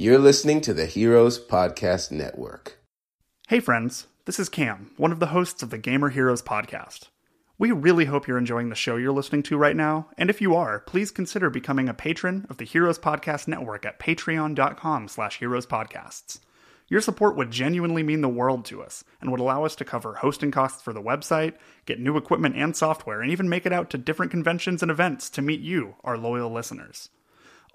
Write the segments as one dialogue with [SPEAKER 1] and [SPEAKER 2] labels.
[SPEAKER 1] You're listening to the Heroes Podcast Network.
[SPEAKER 2] Hey, friends, this is Cam, one of the hosts of the Gamer Heroes podcast. We really hope you're enjoying the show you're listening to right now, and if you are, please consider becoming a patron of the Heroes Podcast Network at patreon.com slash heroespodcasts. Your support would genuinely mean the world to us and would allow us to cover hosting costs for the website, get new equipment and software, and even make it out to different conventions and events to meet you, our loyal listeners.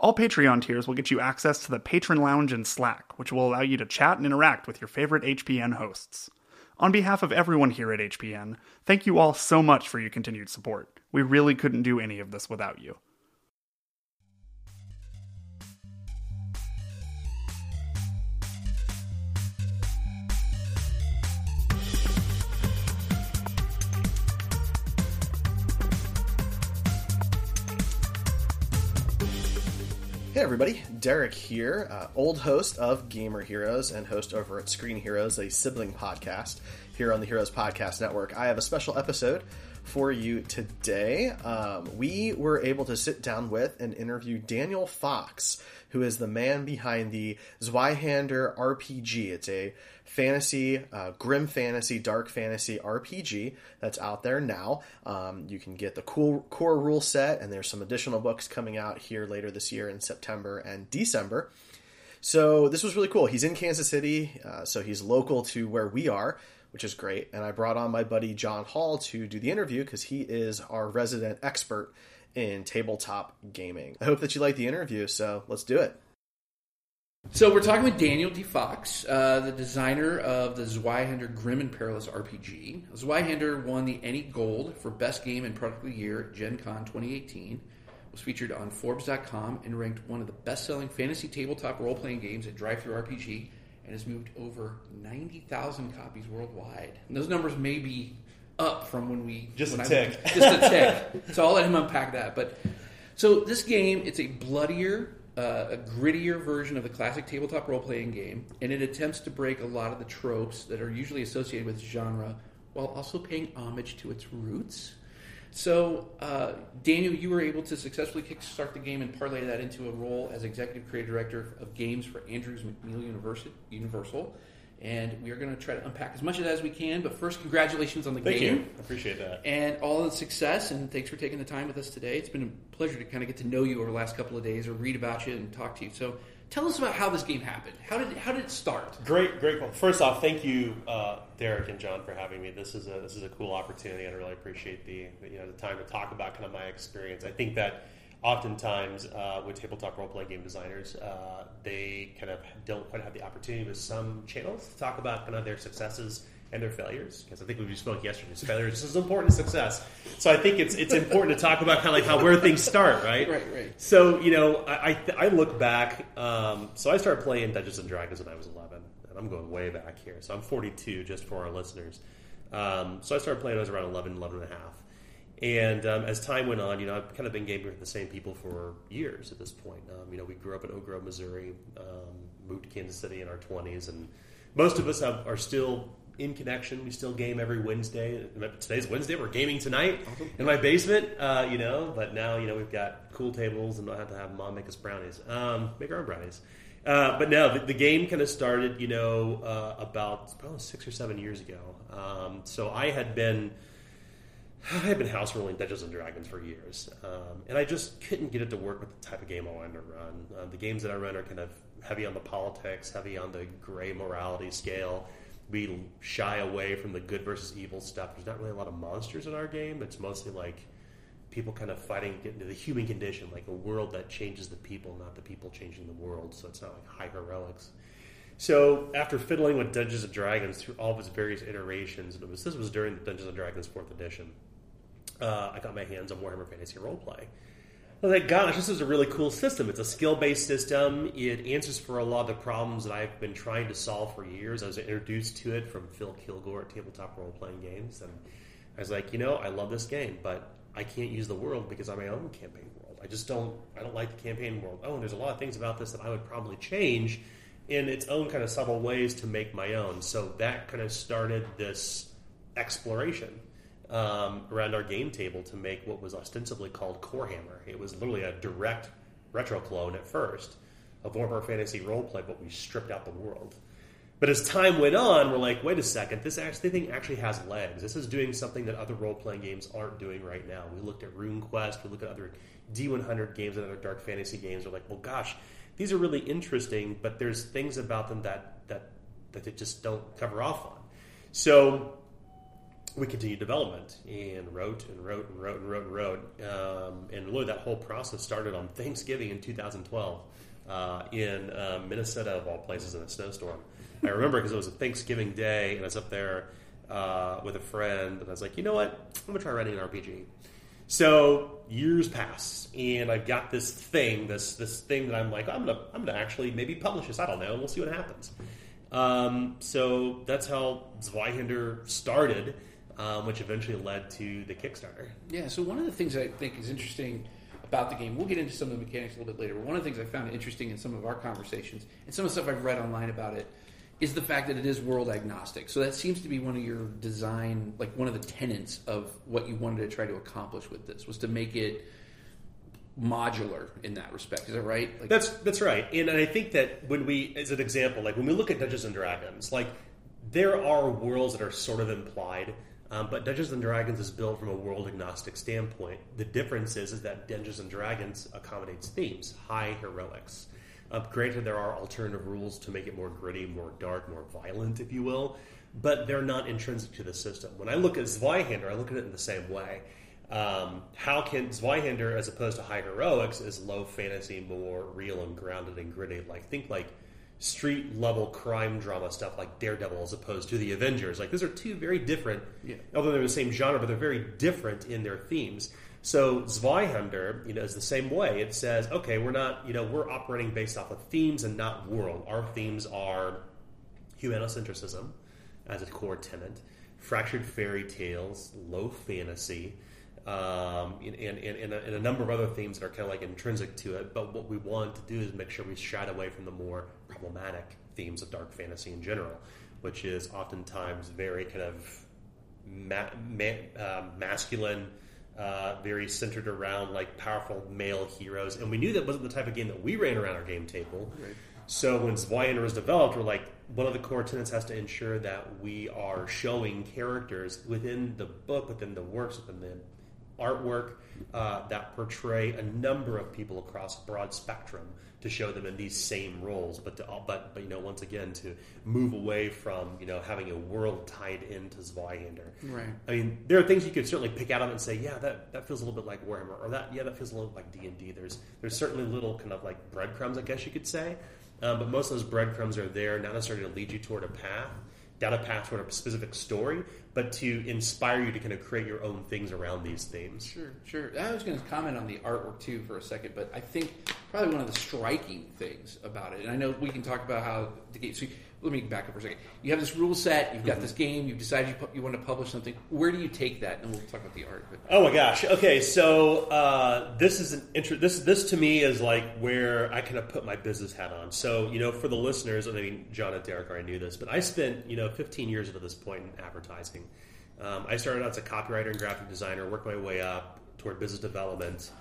[SPEAKER 2] All Patreon tiers will get you access to the Patron Lounge and Slack, which will allow you to chat and interact with your favorite HPN hosts. On behalf of everyone here at HPN, thank you all so much for your continued support. We really couldn't do any of this without you.
[SPEAKER 3] Everybody, Derek here, uh, old host of Gamer Heroes and host over at Screen Heroes, a sibling podcast here on the Heroes Podcast Network. I have a special episode for you today. Um, we were able to sit down with and interview Daniel Fox, who is the man behind the Zweihander RPG. It's a fantasy, uh, grim fantasy, dark fantasy RPG that's out there now. Um, you can get the cool core rule set, and there's some additional books coming out here later this year in September and December. So this was really cool. He's in Kansas City, uh, so he's local to where we are, which is great. And I brought on my buddy John Hall to do the interview because he is our resident expert in tabletop gaming. I hope that you like the interview, so let's do it.
[SPEAKER 4] So we're talking with Daniel D. Fox, uh, the designer of the Zweihander Grim and Perilous RPG. Zweihander won the ENnie Gold for Best Game and Product of the Year at Gen Con 2018. Was featured on Forbes.com and ranked one of the best-selling fantasy tabletop role-playing games at DriveThru RPG, and has moved over 90,000 copies worldwide. And those numbers may be up from when we
[SPEAKER 5] Just
[SPEAKER 4] when
[SPEAKER 5] a
[SPEAKER 4] I-
[SPEAKER 5] tick.
[SPEAKER 4] just a tick. so I'll let him unpack that. But so this game, it's a bloodier, uh, a grittier version of the classic tabletop role-playing game, and it attempts to break a lot of the tropes that are usually associated with genre, while also paying homage to its roots. So, uh, Daniel, you were able to successfully kickstart the game and parlay that into a role as executive creative director of games for Andrews McMeel Universal. And we are going to try to unpack as much of that as we can. But first, congratulations on the
[SPEAKER 5] Thank
[SPEAKER 4] game
[SPEAKER 5] you. I appreciate that.
[SPEAKER 4] and all the success. And thanks for taking the time with us today. It's been a pleasure to kind of get to know you over the last couple of days, or read about you and talk to you. So, tell us about how this game happened. How did how did it start?
[SPEAKER 5] Great, great. Well, first off, thank you, uh, Derek and John, for having me. This is a this is a cool opportunity, and I really appreciate the the, you know the time to talk about kind of my experience. I think that oftentimes uh, with tabletop role playing game designers, uh, they kind of don't quite have the opportunity with some channels to talk about kind of their successes and their failures. Because I think we just spoke yesterday, failures is as important as success. So I think it's it's important to talk about kind of like how where things start, right?
[SPEAKER 4] Right, right.
[SPEAKER 5] So you know, I I, I look back. Um, so I started playing Dungeons and Dragons when I was 11, and I'm going way back here. So I'm 42, just for our listeners. Um, so I started playing when I was around 11, 11 and a half. And um, as time went on, you know, I've kind of been gaming with the same people for years at this point. Um, you know, we grew up in Oak Grove, Missouri, um, moved to Kansas City in our 20s, and most of us have, are still in connection. We still game every Wednesday. Today's Wednesday. We're gaming tonight in my basement, uh, you know. But now, you know, we've got cool tables and don't have to have mom make us brownies. Um, make our own brownies. Uh, but no, the, the game kind of started, you know, uh, about probably six or seven years ago. Um, so I had been. I had been house ruling Dungeons and Dragons for years, um, and I just couldn't get it to work with the type of game I wanted to run. Uh, the games that I run are kind of heavy on the politics, heavy on the gray morality scale. We shy away from the good versus evil stuff. There's not really a lot of monsters in our game. It's mostly like people kind of fighting get into the human condition, like a world that changes the people, not the people changing the world. So it's not like high heroics. So after fiddling with Dungeons and Dragons through all of its various iterations, it was this was during the Dungeons and Dragons fourth edition, uh, I got my hands on Warhammer Fantasy Roleplay. I was like, gosh, this is a really cool system. It's a skill based system. It answers for a lot of the problems that I've been trying to solve for years. I was introduced to it from Phil Kilgore at Tabletop Role Playing Games. And I was like, you know, I love this game, but I can't use the world because I'm my own campaign world. I just don't, I don't like the campaign world. Oh, and there's a lot of things about this that I would probably change in its own kind of subtle ways to make my own. So that kind of started this exploration um, around our game table to make what was ostensibly called Core Hammer. It was literally a direct retro clone at first of Warhammer Fantasy roleplay, but we stripped out the world. But as time went on, we're like, wait a second, this actually thing actually has legs. This is doing something that other role playing games aren't doing right now. We looked at RuneQuest, we looked at other D100 games and other Dark Fantasy games. We're like, well, gosh, these are really interesting, but there's things about them that that that they just don't cover off on. So we continued development and wrote and wrote and wrote and wrote and wrote. Um, and really, that whole process started on Thanksgiving in 2012 uh, in uh, Minnesota, of all places, in a snowstorm. I remember because it was a Thanksgiving day, and I was up there uh, with a friend, and I was like, you know what? I'm gonna try writing an RPG. So years pass, and I've got this thing, this this thing that I'm like, I'm gonna I'm gonna actually maybe publish this. I don't know. We'll see what happens. Um, so that's how Zweihander started, um, which eventually led to the Kickstarter.
[SPEAKER 4] Yeah, so one of the things I think is interesting about the game, we'll get into some of the mechanics a little bit later, but one of the things I found interesting in some of our conversations and some of the stuff I've read online about it is the fact that it is world agnostic. So that seems to be one of your design, like one of the tenets of what you wanted to try to accomplish with this was to make it modular in that respect. Is that right? Like,
[SPEAKER 5] That's that's right, and I think that when we, as an example, like when we look at Dungeons and Dragons, like there are worlds that are sort of implied, um, but Dungeons and Dragons is built from a world agnostic standpoint. The difference is, is that Dungeons and Dragons accommodates themes, high heroics. Uh, granted, there are alternative rules to make it more gritty, more dark, more violent, if you will, but they're not intrinsic to the system. When I look at Zweihander, I look at it in the same way. Um, how can Zweihander, as opposed to high heroics, is low fantasy, more real and grounded and gritty? Like think like street level crime drama stuff, like Daredevil, as opposed to the Avengers. Like those are two very different.
[SPEAKER 4] Yeah.
[SPEAKER 5] Although they're the same genre, but they're very different in their themes. So Zweihander, you know, is the same way. It says, okay, we're not, you know, we're operating based off of themes and not world. Our themes are humanocentrism as a core tenet, fractured fairy tales, low fantasy, um, and, and, and, a, and a number of other themes that are kind of like intrinsic to it. But what we want to do is make sure we shied away from the more problematic themes of dark fantasy in general, which is oftentimes very kind of ma- ma- uh, masculine. Uh, very centered around like powerful male heroes, and we knew that wasn't the type of game that we ran around our game table. So when Zweihander was developed, we're like, one of the core tenets has to ensure that we are showing characters within the book, within the works, within the artwork uh, that portray a number of people across a broad spectrum to show them in these same roles, but to, but but you know once again to move away from you know having a world tied into Zweihander.
[SPEAKER 4] Right.
[SPEAKER 5] I mean, there are things you could certainly pick out of it and say, yeah, that, that feels a little bit like Warhammer, or that yeah, that feels a little bit like D and D. There's there's certainly little kind of like breadcrumbs, I guess you could say, um, but most of those breadcrumbs are there not necessarily to lead you toward a path, down a path toward a specific story, but to inspire you to kind of create your own things around these themes.
[SPEAKER 4] Sure, sure. I was going to comment on the artwork too for a second, but I think probably one of the striking things about it, and I know we can talk about how the game. So let me back up for a second. You have this rule set. You've got this game. You've decided you, pu- you want to publish something. Where do you take that? And we'll talk about the art. But
[SPEAKER 5] Oh my gosh. Okay, so uh, this is an inter- this this to me is like where I kind of put my business hat on. So you know, for the listeners, I mean, John and Derek already knew this, but I spent you know 15 years to this point in advertising. Um, I started out as a copywriter and graphic designer, worked my way up toward business development.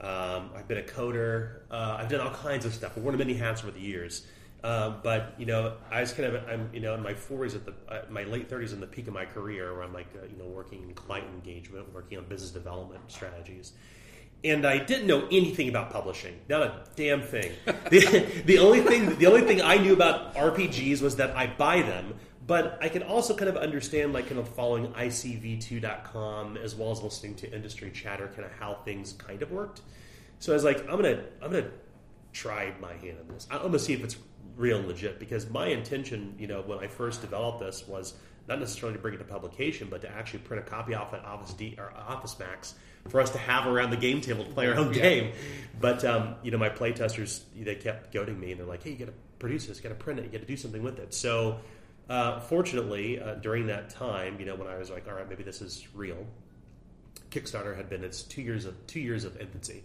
[SPEAKER 5] Um, I've been a coder. Uh, I've done all kinds of stuff. I've worn many hats over the years. Uh, but you know, I was kind of I'm you know in my 40s at the uh, my late 30s in the peak of my career, where I'm like uh, you know working in client engagement, working on business development strategies. And I didn't know anything about publishing, not a damn thing. the, the only thing the only thing I knew about RPGs was that I buy them, but I could also kind of understand like kind of following ICV2.com as well as listening to industry chatter, kind of how things kind of worked. So I was like, I'm gonna I'm gonna try my hand in this. I'm gonna see if it's real and legit because my intention, you know, when I first developed this was not necessarily to bring it to publication, but to actually print a copy off at Office D or Office Max for us to have around the game table to play our own
[SPEAKER 4] Yeah.
[SPEAKER 5] game. But um, you know, my playtesters they kept goading me, and they're like, "Hey, you got to produce this, you got to print it, you got to do something with it." So, uh, fortunately, uh, during that time, you know, when I was like, "All right, maybe this is real," Kickstarter had been its two years of two years of infancy.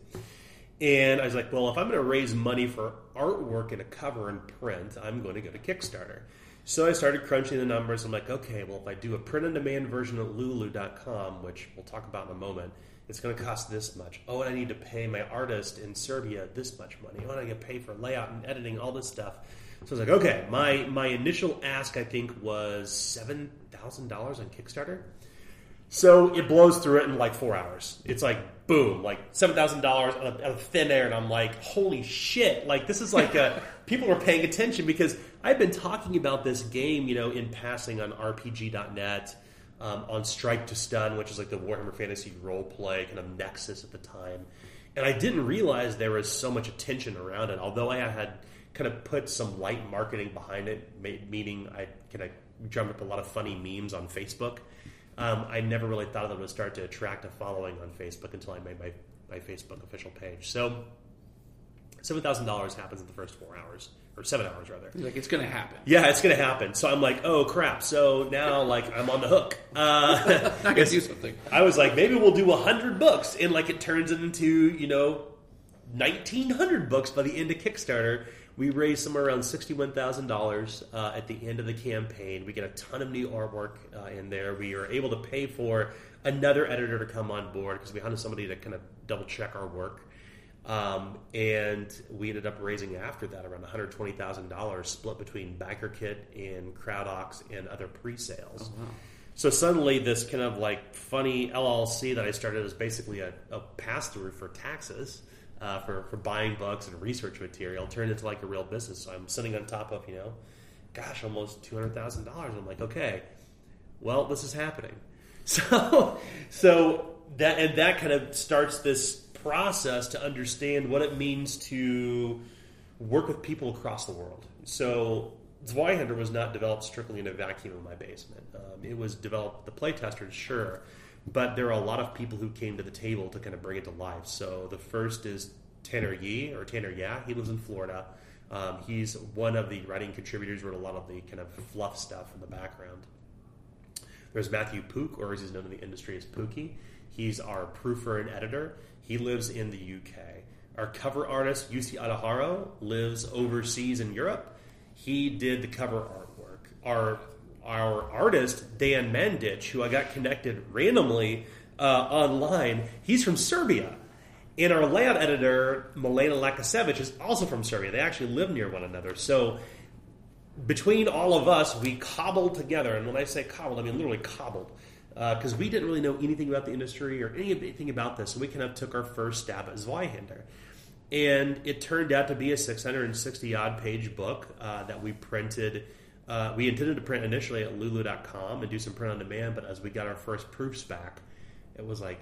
[SPEAKER 5] And I was like, well, if I'm going to raise money for artwork and a cover and print, I'm going to go to Kickstarter. So I started crunching the numbers. I'm like, okay, well, if I do a print on demand version at Lulu.com, which we'll talk about in a moment, It's going to cost this much. Oh, and I need to pay my artist in Serbia this much money. Oh, and I get pay for layout and editing, all this stuff. So I was like, okay. My my initial ask, I think, was seven thousand dollars on Kickstarter. So it blows through it in like four hours. It's like boom, like seven thousand dollars out of thin air, and I'm like, holy shit! Like this is like a, people are paying attention because I've been talking about this game, you know, in passing on RPG.net, um, on Strike to Stun, which is like the Warhammer Fantasy role play kind of nexus at the time, and I didn't realize there was so much attention around it. Although I had kind of put some light marketing behind it, meaning I kind of drummed up a lot of funny memes on Facebook. Um, I never really thought that it would start to attract a following on Facebook until I made my, my Facebook official page. So seven thousand dollars happens in the first four hours or seven hours rather.
[SPEAKER 4] Like it's going to happen.
[SPEAKER 5] Yeah, it's going to happen. So I'm like, oh crap. So now like I'm on the hook. Uh,
[SPEAKER 4] going to do something.
[SPEAKER 5] I was like, maybe we'll do hundred books, and like it turns into you know nineteen hundred books by the end of Kickstarter. We raised somewhere around sixty-one thousand uh, dollars at the end of the campaign. We get a ton of new artwork uh, in there. We are able to pay for another editor to come on board because we wanted somebody to kind of double check our work. Um, and we ended up raising after that around $120,000 split between BackerKit and CrowdOx and other pre-sales. Oh, wow. So suddenly, this kind of like funny LLC that I started as basically a, a pass through for taxes uh, for, for buying books and research material turned into like a real business. So I'm sitting on top of, you know, gosh, almost $200,000. I'm like, okay, well, this is happening. So, so that, and that kind of starts this process to understand what it means to work with people across the world. So, Zweihander was not developed strictly in a vacuum in my basement. Um, it was developed, the playtesters, sure, but there are a lot of people who came to the table to kind of bring it to life. So the first is Tanner Yee or Tanner Yeah. He lives in Florida. Um, he's one of the writing contributors, wrote a lot of the kind of fluff stuff in the background. There's Matthew Pook, or as he's known in the industry as Pookie. He's our proofer and editor. He lives in the UK. Our cover artist, Yusi Adaharo, lives overseas in Europe. He did the cover artwork. Our our artist Dan Mandich, who I got connected randomly uh, online, he's from Serbia. And our layout editor, Milena Lakasevich, is also from Serbia. They actually live near one another. So between all of us, we cobbled together. And when I say cobbled, I mean literally cobbled. Because uh, we didn't really know anything about the industry or anything about this. So we kind of took our first stab at Zweihander. And it turned out to be a 660 odd page book uh, that we printed uh, we intended to print initially at lulu.com and do some print on demand, but as we got our first proofs back, it was like,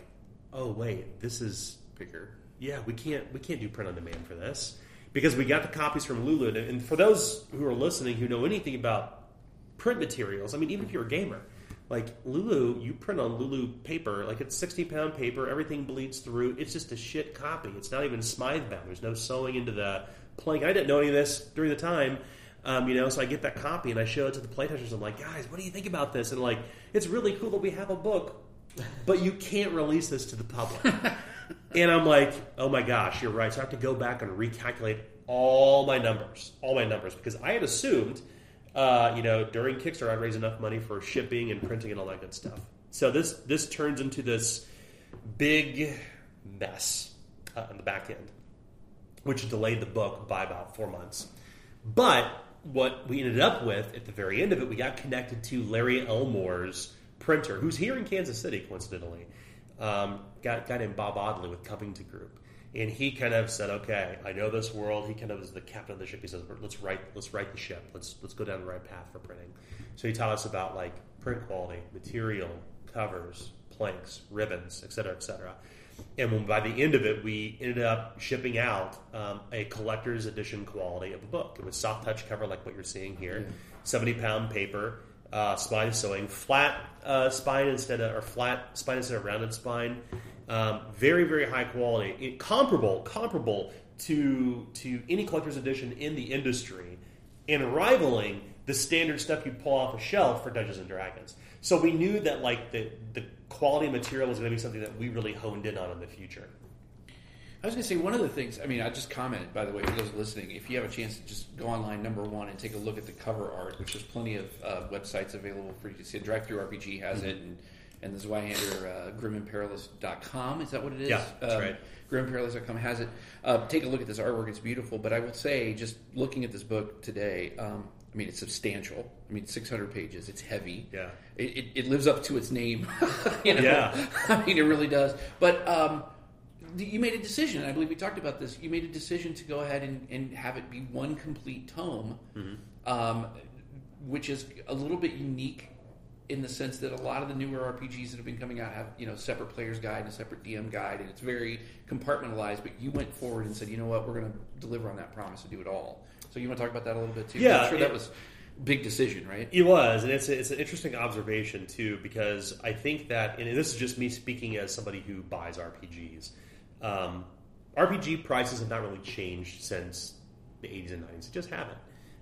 [SPEAKER 5] oh wait, this is
[SPEAKER 4] bigger.
[SPEAKER 5] Yeah, we can't we can't do print on demand for this because we got the copies from Lulu. And for those who are listening who know anything about print materials, I mean, even if you're a gamer, like Lulu, you print on Lulu paper, like it's 60 pound paper, everything bleeds through. It's just a shit copy. It's not even Smythe bound. There's no sewing into the plank. I didn't know any of this during the time. Um, you know, so I get that copy and I show it to the playtesters. I'm like, guys, what do you think about this? And like, it's really cool that we have a book, but you can't release this to the public. and I'm like, oh my gosh, you're right. So I have to go back and recalculate all my numbers, all my numbers, because I had assumed, uh, you know, during Kickstarter I'd raise enough money for shipping and printing and all that good stuff. So this this turns into this big mess uh, on the back end, which delayed the book by about four months. But what we ended up with at the very end of it, we got connected to Larry Elmore's printer, who's here in Kansas City, coincidentally. Um, got guy named Bob Audley with Covington Group, and he kind of said, "Okay, I know this world." He kind of is the captain of the ship. He says, "Let's write, let's write the ship. Let's let's go down the right path for printing." So he taught us about like print quality, material, covers, planks, ribbons, et cetera, et cetera. And when, by the end of it, we ended up shipping out um, a collector's edition quality of a book. It was soft touch cover, like what you're seeing here, yeah. 70 pound paper, uh, spine sewing, flat uh, spine instead of, or flat spine instead of rounded spine. Um, very, very high quality, it, comparable, comparable to to any collector's edition in the industry, and rivaling the standard stuff you pull off a shelf for Dungeons and Dragons. So we knew that like the the quality material was going to be something that we really honed in on in the future.
[SPEAKER 4] I was going to say one of the things. I mean, I just commented by the way for those listening. If you have a chance to just go online, number one, and take a look at the cover art, which there's plenty of uh, websites available for you to see. Drive Through RPG has mm-hmm. it, and and the Zweihander uh, GrimandPerilous.com. Is that what it is?
[SPEAKER 5] Yeah, that's right.
[SPEAKER 4] GrimandPerilous.com has it. Uh, take a look at this artwork; it's beautiful. But I will say, just looking at this book today, um, I mean, it's substantial. I mean, 600 pages. It's heavy.
[SPEAKER 5] Yeah.
[SPEAKER 4] It, it, it lives up to its name. you know?
[SPEAKER 5] Yeah.
[SPEAKER 4] I mean, it really does. But um, you made a decision. I believe we talked about this. You made a decision to go ahead and, and have it be one complete tome, Hmm. um, which is a little bit unique in the sense that a lot of the newer RPGs that have been coming out have you know separate player's guide and a separate DM guide, and it's very compartmentalized. But you went forward and said, you know what, we're going to deliver on that promise and do it all. So you want to talk about that a little bit too?
[SPEAKER 5] Yeah,
[SPEAKER 4] I'm sure that was big decision, right?
[SPEAKER 5] It was, and it's it's an interesting observation too because I think that, and this is just me speaking as somebody who buys RPGs. Um, RPG prices have not really changed since the 80s and 90s; they just haven't.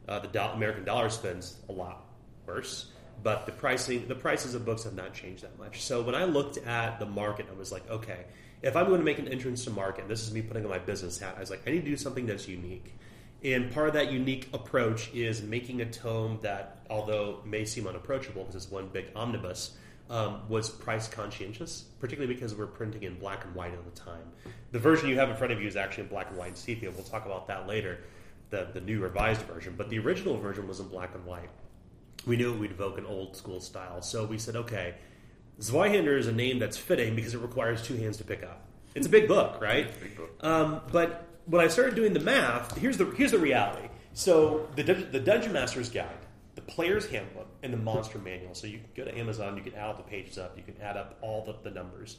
[SPEAKER 5] Uh, the do- American dollar spends a lot worse, but the pricing, the prices of books have not changed that much. So when I looked at the market, I was like, okay, if I'm going to make an entrance to market, this is me putting on my business hat. I was like, I need to do something that's unique. And part of that unique approach is making a tome that, although may seem unapproachable because it's one big omnibus, um, was price conscientious, particularly because we're printing in black and white at the time. The version you have in front of you is actually in black and white sepia. We'll talk about that later, the, the new revised version. But the original version was in black and white. We knew it would evoke an old school style. So we said, okay, Zweihander is a name that's fitting because it requires two hands to pick up. It's a big book, right?
[SPEAKER 4] Big book.
[SPEAKER 5] Um, but when I started doing the math, here's the here's the reality. So the the Dungeon Master's Guide, the Player's Handbook, and the Monster Manual. So you can go to Amazon, you can add all the pages up, you can add up all the, the numbers.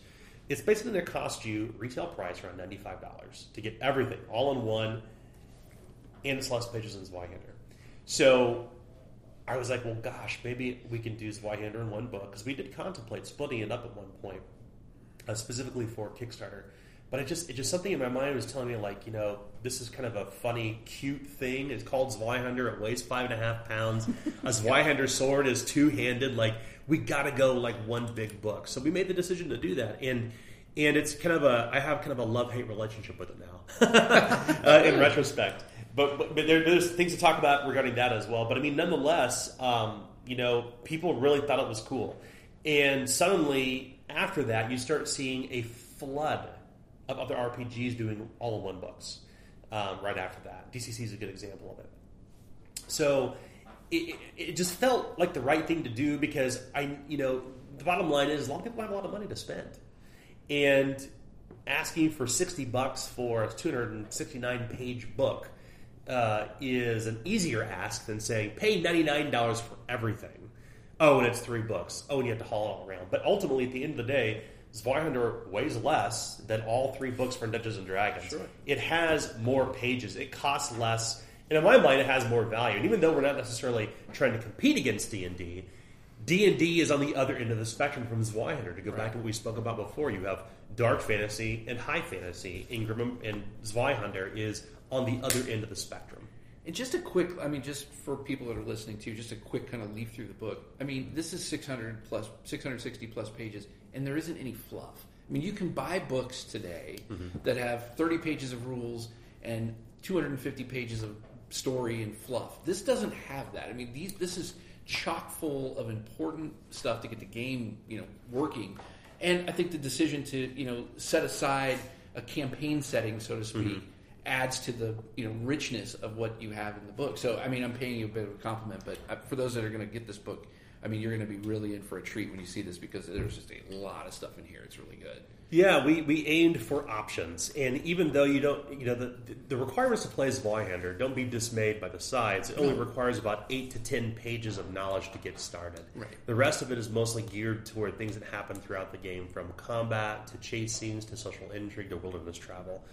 [SPEAKER 5] It's basically going to cost you retail price around ninety five dollars to get everything all in one, and it's less pages than Zweihander. So I was like, well, gosh, maybe we can do Zweihander in one book because we did contemplate splitting it up at one point, uh, specifically for Kickstarter. But it just, it just something in my mind was telling me like, you know, this is kind of a funny, cute thing. It's called Zweihander. It weighs five and a half pounds. A Zweihander sword is two handed. Like, we got to go like one big book. So we made the decision to do that, and and it's kind of a, I have kind of a love hate relationship with it now, uh, in retrospect. But, but, but there, there's things to talk about regarding that as well. But I mean, nonetheless, um, you know, people really thought it was cool. And suddenly, after that, you start seeing a flood of other RPGs doing all in one books um, right after that. DCC is a good example of it. So it, it, it just felt like the right thing to do because I, you know, the bottom line is a lot of people have a lot of money to spend. And asking for 60 bucks for a 269 page book uh, is an easier ask than saying pay $99 for everything. Oh, and it's three books. Oh, and you have to haul it all around. But ultimately, at the end of the day, Zweihander weighs less than all three books for Dungeons and Dragons.
[SPEAKER 3] Sure.
[SPEAKER 5] It has more pages. It costs less, and in my mind, it has more value. And even though we're not necessarily trying to compete against D and D, D and D is on the other end of the spectrum from Zweihander. To go back to what we spoke about before, you have dark fantasy and high fantasy. Ingram and Zweihander is on the other end of the spectrum.
[SPEAKER 4] And just a quick, I mean, just for people that are listening to, just a quick kind of leaf through the book. I mean, this is 600 plus, 660 plus pages, and there isn't any fluff. I mean, you can buy books today mm-hmm. that have 30 pages of rules and 250 pages of story and fluff. This doesn't have that. I mean, these this is chock full of important stuff to get the game, you know, working. And I think the decision to, you know, set aside a campaign setting, so to speak, mm-hmm. Adds to the you know richness of what you have in the book. So I mean, I'm paying you a bit of a compliment, but uh, for those that are going to get this book, I mean, you're going to be really in for a treat when you see this because there's just a lot of stuff in here. It's really good.
[SPEAKER 5] Yeah, we, we aimed for options, and even though you don't, you know, the the requirements to play as Zweihander, don't be dismayed by the size. It only requires about eight to ten pages of knowledge to get started.
[SPEAKER 4] Right.
[SPEAKER 5] The rest of it is mostly geared toward things that happen throughout the game, from combat to chase scenes to social intrigue to wilderness travel,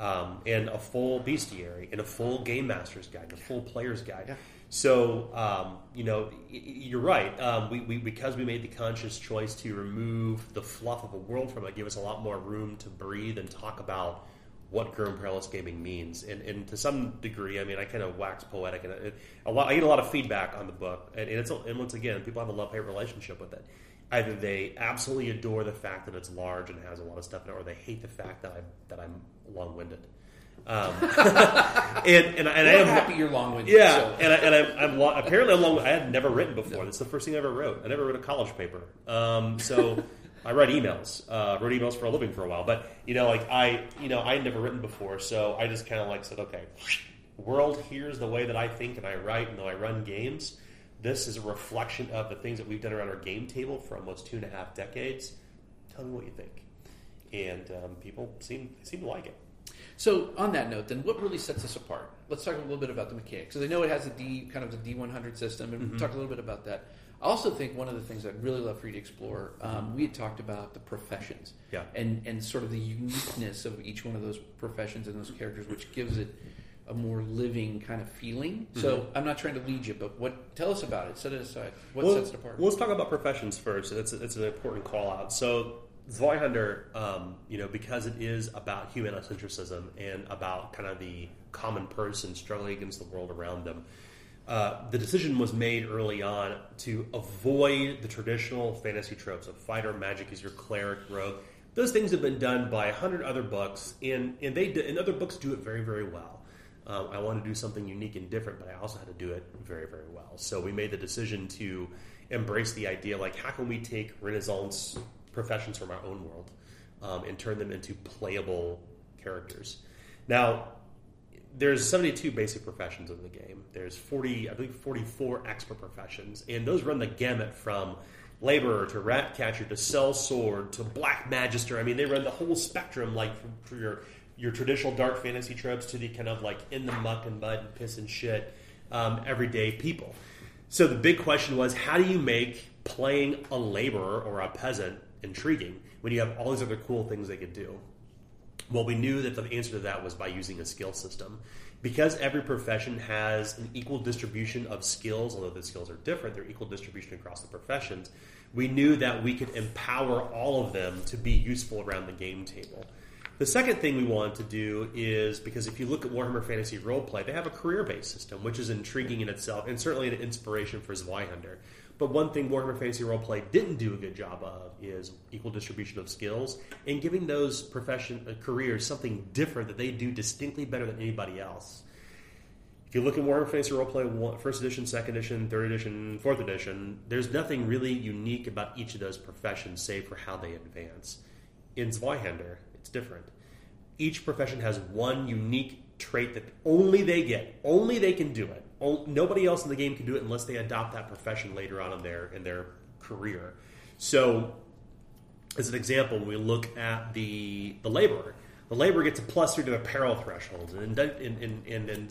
[SPEAKER 5] um, and a full bestiary, and a full game master's guide, and a full player's guide. So, um, you know, you're right. Um, we, we, because we made the conscious choice to remove the fluff of a world from it, give us a lot more room to breathe and talk about what Grim Perilous gaming means. And, and to some degree, I mean, I kind of wax poetic, and it, a lot, I get a lot of feedback on the book. And, and it's and once again, people have a love hate relationship with it. Either they absolutely adore the fact that it's large and has a lot of stuff in it, or they hate the fact that I that I'm long winded. Um, and and, and I
[SPEAKER 4] I'm happy you're long-winded.
[SPEAKER 5] yeah,
[SPEAKER 4] so-
[SPEAKER 5] and I, and I'm, I'm lo- apparently I'm long. I had never written before. That's the first thing I ever wrote. I never wrote a college paper. Um, so I write emails. Uh, wrote emails for a living for a while. But you know, like I, you know, I had never written before. So I just kind of like said, okay, world, here's the way that I think and I write and though I run games. This is a reflection of the things that we've done around our game table for almost two and a half decades. Tell me what you think. And um, people seem seem to like it.
[SPEAKER 4] So on that note, then what really sets us apart? Let's talk a little bit about the mechanics. Because I know it has a D kind of a D one hundred system, and
[SPEAKER 5] Mm-hmm.
[SPEAKER 4] we'll talk a little bit about that. I also think one of the things I'd really love for you to explore. Um, we had talked about the professions,
[SPEAKER 5] Yeah.
[SPEAKER 4] and and sort of the uniqueness of each one of those professions and those characters, which gives it a more living kind of feeling. So
[SPEAKER 5] Mm-hmm.
[SPEAKER 4] I'm not trying to lead you, but what? Tell us about it. Set it aside. What
[SPEAKER 5] well,
[SPEAKER 4] sets it apart?
[SPEAKER 5] well, let's talk about professions first. It's, it's an important call out. So, Zweihander, um, you know, because it is about humanocentrism and about kind of the common person struggling against the world around them, uh, the decision was made early on to avoid the traditional fantasy tropes of fighter, magic is your cleric, rogue. Those things have been done by a hundred other books, and and they do, and other books do it very very well. Um, I want to do something unique and different, but I also had to do it very, very well. So we made the decision to embrace the idea like, how can we take Renaissance professions from our own world um, and turn them into playable characters? Now, there's 72 basic professions in the game. There's 40, I believe, 44 expert professions, and those run the gamut from laborer to rat catcher to sellsword to black magister. I mean, they run the whole spectrum, like from, for your your traditional dark fantasy tropes to the kind of like in the muck and mud and piss and shit um, everyday people. So the big question was, how do you make playing a laborer or a peasant intriguing when you have all these other cool things they could do? Well, we knew that the answer to that was by using a skill system. Because every profession has an equal distribution of skills, although the skills are different, they're equal distribution across the professions. We knew that we could empower all of them to be useful around the game table. The second thing we wanted to do is because if you look at Warhammer Fantasy Roleplay, they have a career based system, which is intriguing in itself and certainly an inspiration for Zweihander. But one thing Warhammer Fantasy Roleplay didn't do a good job of is equal distribution of skills and giving those profession uh, careers something different that they do distinctly better than anybody else. If you look at Warhammer Fantasy Roleplay, one- first edition, second edition, third edition, fourth edition, there's nothing really unique about each of those professions, save for how they advance. In Zweihander, it's different. Each profession has one unique trait that only they get, only they can do it. Nobody else in the game can do it unless they adopt that profession later on in their in their career. So, as an example, when we look at the the laborer, the laborer gets a plus three to the peril threshold, and in in, in, in,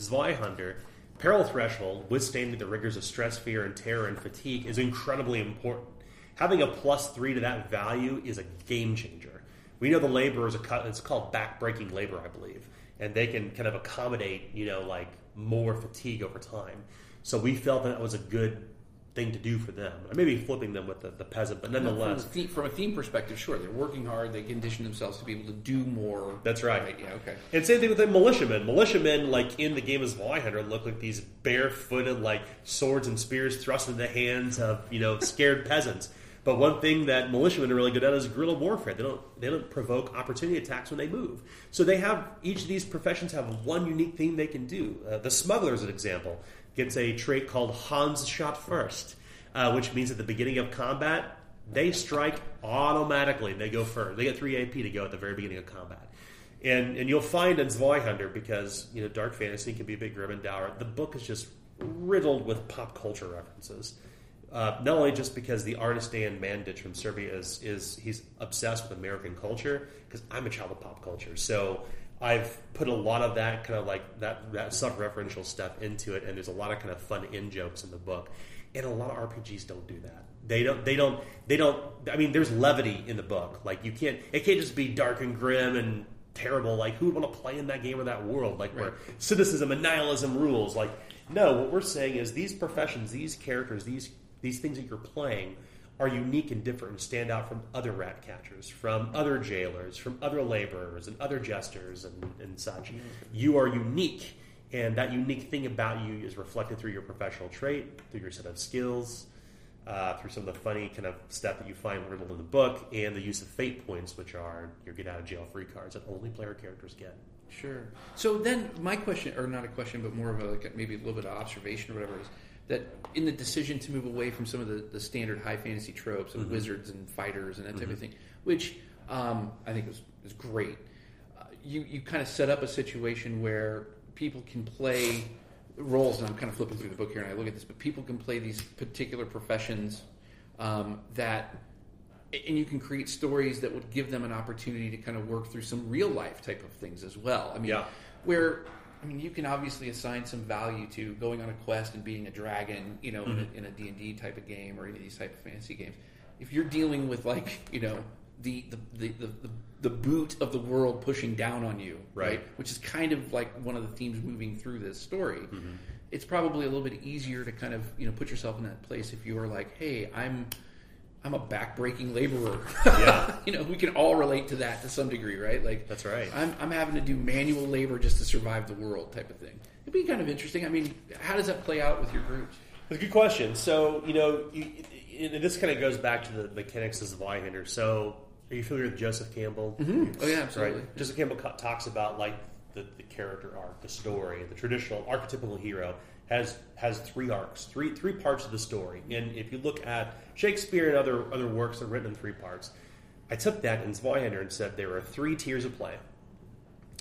[SPEAKER 5] peril threshold, withstanding the rigors of stress, fear, and terror and fatigue, is incredibly important. Having a plus three to that value is a game changer. We know the labor is a cut. It's called backbreaking labor, I believe, and they can kind of accommodate, you know, like more fatigue over time. So we felt that was a good thing to do for them. I may be flipping them with the, the peasant, but
[SPEAKER 4] From
[SPEAKER 5] nonetheless,
[SPEAKER 4] a, theme, from a theme perspective, sure, they're working hard. They condition themselves to be able to do more.
[SPEAKER 5] That's right.
[SPEAKER 4] Yeah. Okay.
[SPEAKER 5] And same thing with the militiamen. Militiamen, like in the game of Zweihander, look like these barefooted, like swords and spears thrust into the hands of you know scared peasants. But one thing that militiamen are really good at is guerrilla warfare. They don't they don't provoke opportunity attacks when they move. So they have each of these professions have one unique thing they can do. Uh, the smuggler, as an example, gets a trait called Hans shot first, uh, which means at the beginning of combat they strike automatically. They go first. They get three AP to go at the very beginning of combat. And and you'll find in Zweihander because you know dark fantasy can be a bit grim and dour. The book is just riddled with pop culture references. Uh, not only just because the artist Dan Mandich from Serbia is is he's obsessed with American culture because I'm a child of pop culture, so I've put a lot of that kind of like that that self-referential stuff into it, and there's a lot of kind of fun in jokes in the book, and a lot of RPGs don't do that. They don't. They don't. They don't. I mean, there's levity in the book. Like you can't. It can't just be dark and grim and terrible. Like who would want to play in that game or that world? Like where cynicism and nihilism rules. Like no. What we're saying is these professions, these characters, these these things that you're playing are unique and different and stand out from other rat catchers, from other jailers, from other laborers and other jesters and, and such. You are unique, and that unique thing about you is reflected through your professional trait, through your set of skills, uh, through some of the funny kind of stuff that you find riddled in the book, and the use of fate points, which are your get out of jail free cards that only player characters get.
[SPEAKER 4] Sure. So then, my question, or not a question, but more of a like maybe a little bit of observation or whatever is that in the decision to move away from some of the, the standard high fantasy tropes of wizards and fighters and that type of thing, which um, I think was is great. Uh, you you kind of set up a situation where people can play roles, and I'm kind of flipping through the book here, and I look at this, but people can play these particular professions um, that and you can create stories that would give them an opportunity to kind of work through some real life type of things as well. I mean,
[SPEAKER 5] Yeah.
[SPEAKER 4] where I mean, you can obviously assign some value to going on a quest and being a dragon, you know, in a- mm-hmm. in a D and D type of game or any of these type of fantasy games. If you're dealing with like you know the the, the, the, the the boot of the world pushing down on you, right?
[SPEAKER 5] Right.
[SPEAKER 4] Which is kind of like one of the themes moving through this story. Mm-hmm. It's probably a little bit easier to kind of you know put yourself in that place if you are like, hey, I'm I'm a backbreaking laborer.
[SPEAKER 5] Yeah.
[SPEAKER 4] you know, we can all relate to that to some degree, right? Like
[SPEAKER 5] That's right.
[SPEAKER 4] I'm, I'm having to do manual labor just to survive the world, type of thing. It'd be kind of interesting. I mean, how does that play out with your groups?
[SPEAKER 5] That's a good question. So, you know, you, and this kind of goes back to the mechanics of Zweihander. So, are you familiar with Joseph Campbell? Mm-hmm.
[SPEAKER 4] Oh yeah, absolutely.
[SPEAKER 5] Right. Joseph Campbell talks about like the, the character arc, the story, the traditional archetypical hero has has three arcs, three three parts of the story. And if you look at Shakespeare and other other works that are written in three parts, I took that in Zweihander and said there are three tiers of play.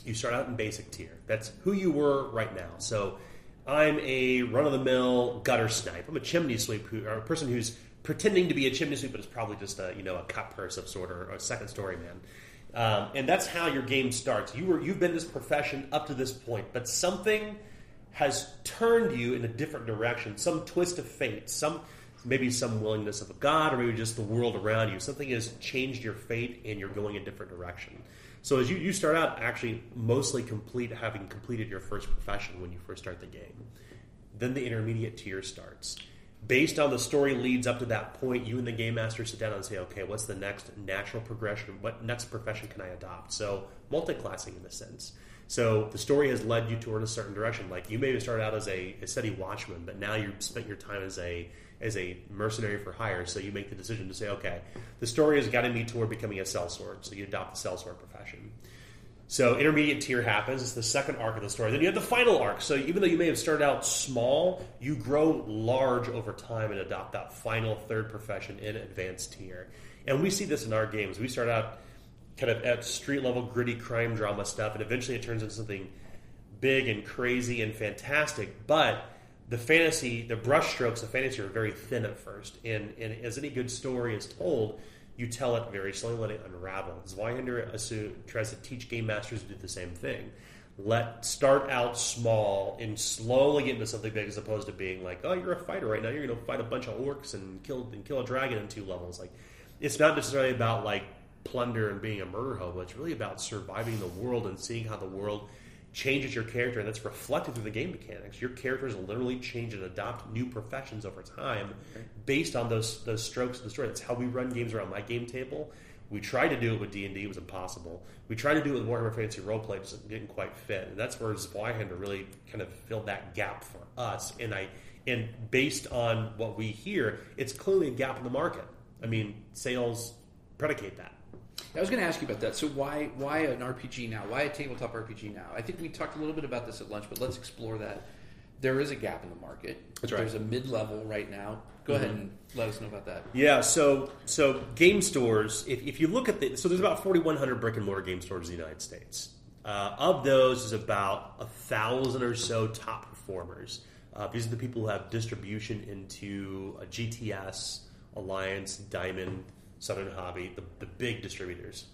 [SPEAKER 5] You start out in basic tier. That's who you were right now. So I'm a run of the mill gutter snipe. I'm a chimney sweep who, or a person who's pretending to be a chimney sweep, but is probably just a you know a cut purse of sort or a second story man. Um, and that's how your game starts. You were you've been this profession up to this point, but something has turned you in a different direction. Some twist of fate. Some maybe some willingness of a god, or maybe just the world around you. Something has changed your fate, and you're going a different direction. So as you, you start out actually mostly complete having completed your first profession when you first start the game. Then the intermediate tier starts. Based on the story leads up to that point, you and the game master sit down and say, okay, what's the next natural progression? What next profession can I adopt? So multi-classing in a sense. So the story has led you toward a certain direction. Like you maybe started out as a, a steady watchman, but now you've spent your time as a as a mercenary for hire. So you make the decision to say, okay, the story has guided me toward becoming a sellsword. So you adopt the sellsword profession. So intermediate tier happens. It's the second arc of the story. Then you have the final arc. So even though you may have started out small, you grow large over time and adopt that final third profession in advanced tier. And we see this in our games. We start out kind of at street level gritty crime drama stuff, and eventually it turns into something big and crazy and fantastic. But the fantasy, the brushstrokes of fantasy are very thin at first. And, and as any good story is told, you tell it very slowly, let it unravel. Zweihander assume, tries to teach game masters to do the same thing. Let start out small and slowly get into something big, as opposed to being like, "Oh, you're a fighter right now. You're going to fight a bunch of orcs and kill and kill a dragon in two levels." Like, it's not necessarily about like plunder and being a murder hobo. It's really about surviving the world and seeing how the world changes your character, and that's reflected through the game mechanics. Your characters literally change and adopt new professions over time based on those those strokes of the story. That's how we run games around my game table. We tried to do it with D and D, it was impossible. We tried to do it with Warhammer Fantasy Roleplay, it didn't quite fit. And that's where Zweihander really kind of filled that gap for us. And I and based on what we hear, it's clearly a gap in the market. I mean, sales predicate that.
[SPEAKER 4] I was going to ask you about that. So why why an RPG now? Why a tabletop RPG now? I think we talked a little bit about this at lunch, but let's explore that. There is a gap in the market.
[SPEAKER 5] That's right.
[SPEAKER 4] There's a mid level right now. Go ahead and let us know about that.
[SPEAKER 5] Yeah, so so game stores. If, if you look at the so there's about 4,100 brick and mortar game stores in the United States. Uh, of those, is about a thousand or so top performers. Uh, these are the people who have distribution into a GTS, Alliance, Diamond, Southern Hobby, the, the big distributors.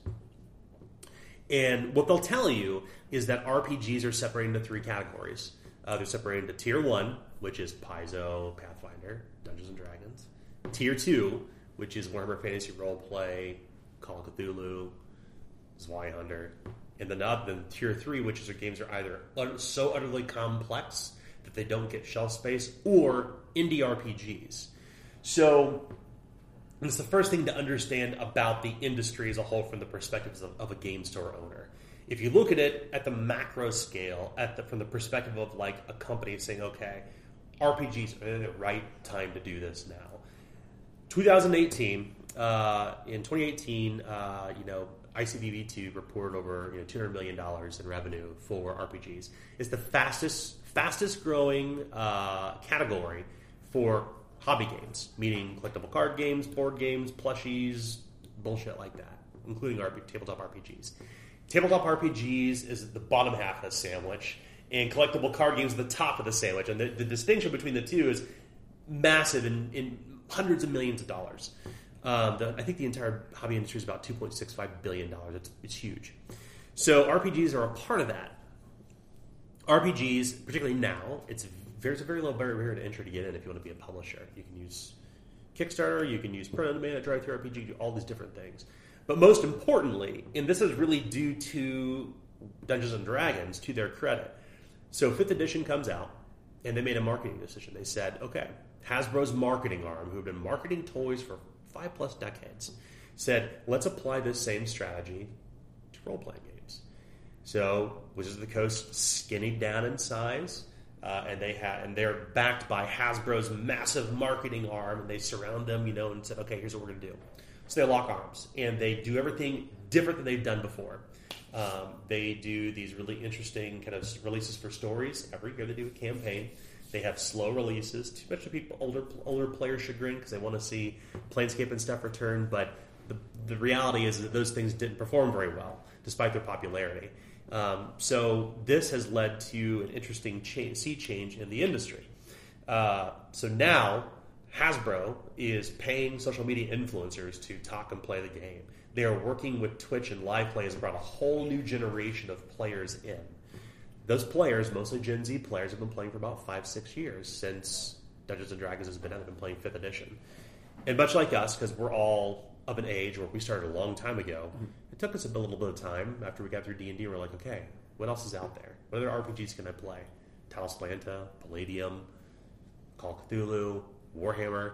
[SPEAKER 5] And what they'll tell you is that RPGs are separated into three categories. Uh, they're separated into Tier 1, which is Paizo, Pathfinder, Dungeons and Dragons. Tier 2, which is Warhammer Fantasy Roleplay, Call of Cthulhu, Zweihander. And then, up, then Tier 3, which is our games are either so utterly complex that they don't get shelf space, or indie RPGs. So and it's the first thing to understand about the industry as a whole from the perspectives of, of a game store owner. If you look at it at the macro scale, at the, from the perspective of like a company saying, okay, RPGs are the right time to do this now. 2018, uh, in 2018, uh, you know, ICBV2 reported over you know, 200 million dollars in revenue for RPGs. It's the fastest fastest growing uh, category for hobby games, meaning collectible card games, board games, plushies, bullshit like that, including RP, tabletop RPGs. Tabletop RPGs is the bottom half of the sandwich, and collectible card games the top of the sandwich. And the, the distinction between the two is massive in, in hundreds of millions of dollars. Um, the, I think the entire hobby industry is about two point six five billion dollars. It's, it's huge. So RPGs are a part of that. RPGs, particularly now, it's there's a very low barrier to entry to get in if you want to be a publisher. You can use Kickstarter, you can use print on demand, DriveThruRPG, all these different things. But most importantly, and this is really due to Dungeons and Dragons, to their credit. So fifth edition comes out, and they made a marketing decision. They said, okay, Hasbro's marketing arm, who have been marketing toys for five plus decades, said, let's apply this same strategy to role playing games. So Wizards of the Coast skinnied down in size. Uh, and they had, and they're backed by Hasbro's massive marketing arm, and they surround them, you know, and said, "Okay, here's what we're going to do." So they lock arms, and they do everything different than they've done before. Um, they do these really interesting kind of releases for stories every year. They do a campaign. They have slow releases, too much to people older older players chagrin because they want to see Planescape and stuff return. But the, the reality is that those things didn't perform very well despite their popularity. Um, so this has led to an interesting change, sea change in the industry. Uh, so now Hasbro is paying social media influencers to talk and play the game. They are working with Twitch and live plays and brought a whole new generation of players in. Those players, mostly Gen Z players, have been playing for about five, six years since Dungeons and Dragons has been out. They've been playing fifth edition, and much like us, because we're all of an age where we started a long time ago, took us a little bit of time after we got through D and D. We're like, okay, what else is out there? What other RPGs can I play? Talislanta, Palladium, Call Cthulhu, Warhammer.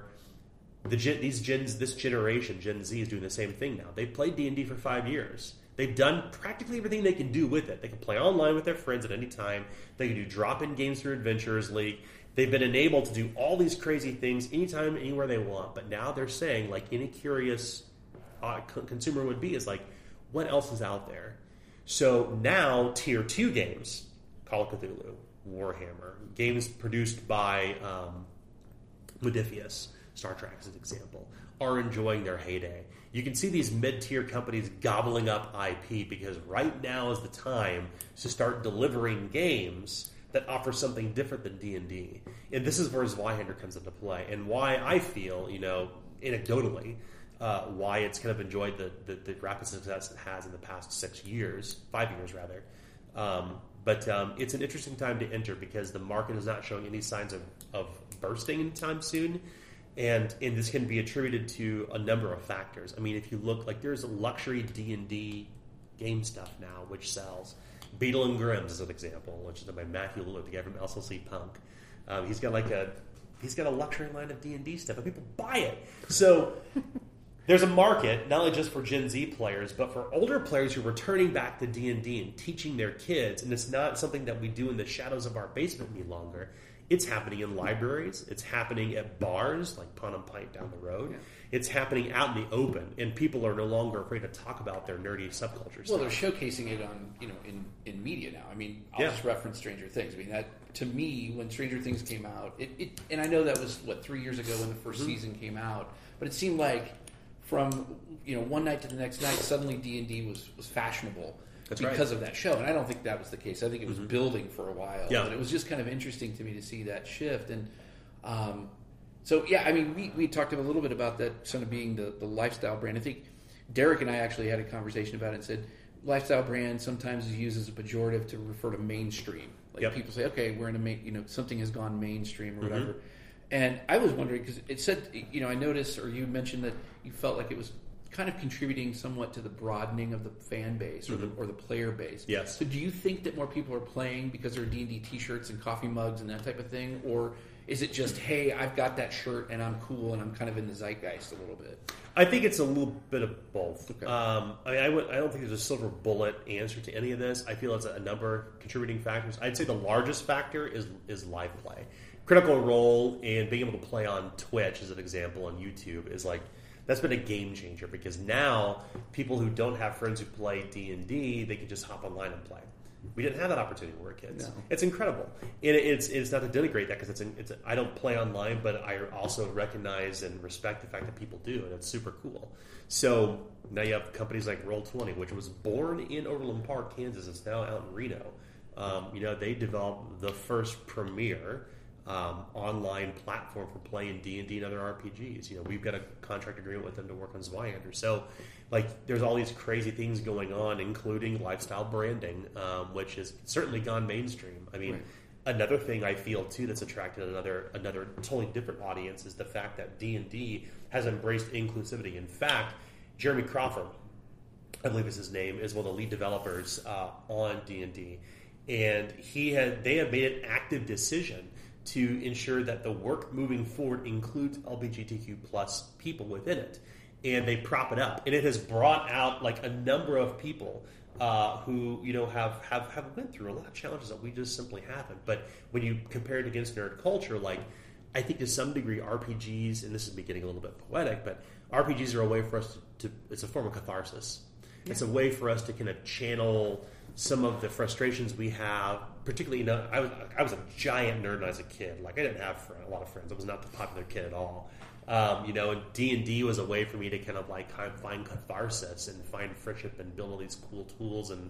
[SPEAKER 5] The gen, these gens, this generation, Gen Z, is doing the same thing now. They've played D and D for five years. They've done practically everything they can do with it. They can play online with their friends at any time. They can do drop-in games through Adventurers League. They've been enabled to do all these crazy things anytime, anywhere they want. But now they're saying, like any curious uh, consumer would be, is like, what else is out there? So now, tier two games, Call of Cthulhu, Warhammer, games produced by um, Modiphius, Star Trek as an example, are enjoying their heyday. You can see these mid-tier companies gobbling up IP because right now is the time to start delivering games that offer something different than D&D. And this is where Zweihander comes into play and why I feel, you know, anecdotally, uh, why it's kind of enjoyed the, the, the rapid success it has in the past six years, five years rather. Um, but um, it's an interesting time to enter because the market is not showing any signs of, of bursting anytime soon. And, and this can be attributed to a number of factors. I mean, if you look, like there's luxury D and D game stuff now which sells. Beadle and Grimm's is an example, which is by Matthew Lillard, the guy from SLC Punk. Um, he's got like a he's got a luxury line of D and D stuff, and people buy it. So there's a market not only just for Gen Z players, but for older players who are returning back to D and D and teaching their kids. And it's not something that we do in the shadows of our basement any longer. It's happening in libraries. It's happening at bars like Pawn and Pint down the road. It's happening out in the open, and people are no longer afraid to talk about their nerdy subcultures.
[SPEAKER 4] Well, they're showcasing it on you know in, in media now. I mean, I'll
[SPEAKER 5] Yeah.
[SPEAKER 4] just reference Stranger Things. I mean, that to me, when Stranger Things came out, it, it and I know that was what three years ago when the 1st
[SPEAKER 5] Mm-hmm.
[SPEAKER 4] season came out, but it seemed like from you know one night to the next night, suddenly D and D was was fashionable
[SPEAKER 5] That's right. Mm-hmm.
[SPEAKER 4] because of that show. And I don't think that was the case. I think it was building for a while.
[SPEAKER 5] Yeah.
[SPEAKER 4] but it was just kind of interesting to me to see that shift and. Um, so yeah, I mean, we, we talked a little bit about that sort of being the, the lifestyle brand. I think Derek and I actually had a conversation about it and said lifestyle brand sometimes is used as a pejorative to refer to mainstream. Like
[SPEAKER 5] Yep.
[SPEAKER 4] people say, okay, we're in a main, you know, something has gone mainstream or whatever. And I was wondering because it said, you know, I noticed or you mentioned that you felt like it was kind of contributing somewhat to the broadening of the fan base or the or the player base.
[SPEAKER 5] Yes.
[SPEAKER 4] So do you think that more people are playing because there are D and D T-shirts and coffee mugs and that type of thing, or is it just hey, I've got that shirt and I'm cool and I'm kind of in the zeitgeist a little bit?
[SPEAKER 5] I think it's a little bit of both.
[SPEAKER 4] Okay.
[SPEAKER 5] Um, I, mean, I, would, I don't think there's a silver bullet answer to any of this. I feel it's a, a number of contributing factors. I'd say the largest factor is is live play. Critical Role and being able to play on Twitch, as an example, on YouTube, is like that's been a game changer because now people who don't have friends who play D and D, they can just hop online and play. We didn't have that opportunity when we were kids.
[SPEAKER 4] No.
[SPEAKER 5] It's incredible, and it's it's not to denigrate that because it's, it's I don't play online, but I also recognize and respect the fact that people do, and it's super cool. So now you have companies like Roll Twenty, which was born in Overland Park, Kansas. It's now out in Reno. Um, you know, they developed the first premier um, online platform for playing D and D and other RPGs. You know, we've got a contract agreement with them to work on Zweihander. So, like, there's all these crazy things going on, including lifestyle branding, um, which has certainly gone mainstream. I mean.
[SPEAKER 4] Right.
[SPEAKER 5] Another thing I feel too that's attracted another another totally different audience is the fact that D and D has embraced inclusivity. In fact, Jeremy Crawford, I believe is his name, is one of the lead developers uh, on D and D, and he had they have made an active decision to ensure that the work moving forward includes LGBTQ plus people within it, and they prop it up, and it has brought out like a number of people. Uh, who you know have, have have went through a lot of challenges that we just simply haven't. But when you compare it against nerd culture, like I think to some degree RPGs, and this is me getting a little bit poetic, but RPGs are a way for us to, to it's a form of catharsis. It's a way for us to kind of channel some of the frustrations we have. Particularly, you know, I was I was a giant nerd when I was a kid. Like I didn't have friend, a lot of friends. I was not the popular kid at all. Um, you know, D and D was a way for me to kind of like kind of find catharsis and find friendship and build all these cool tools and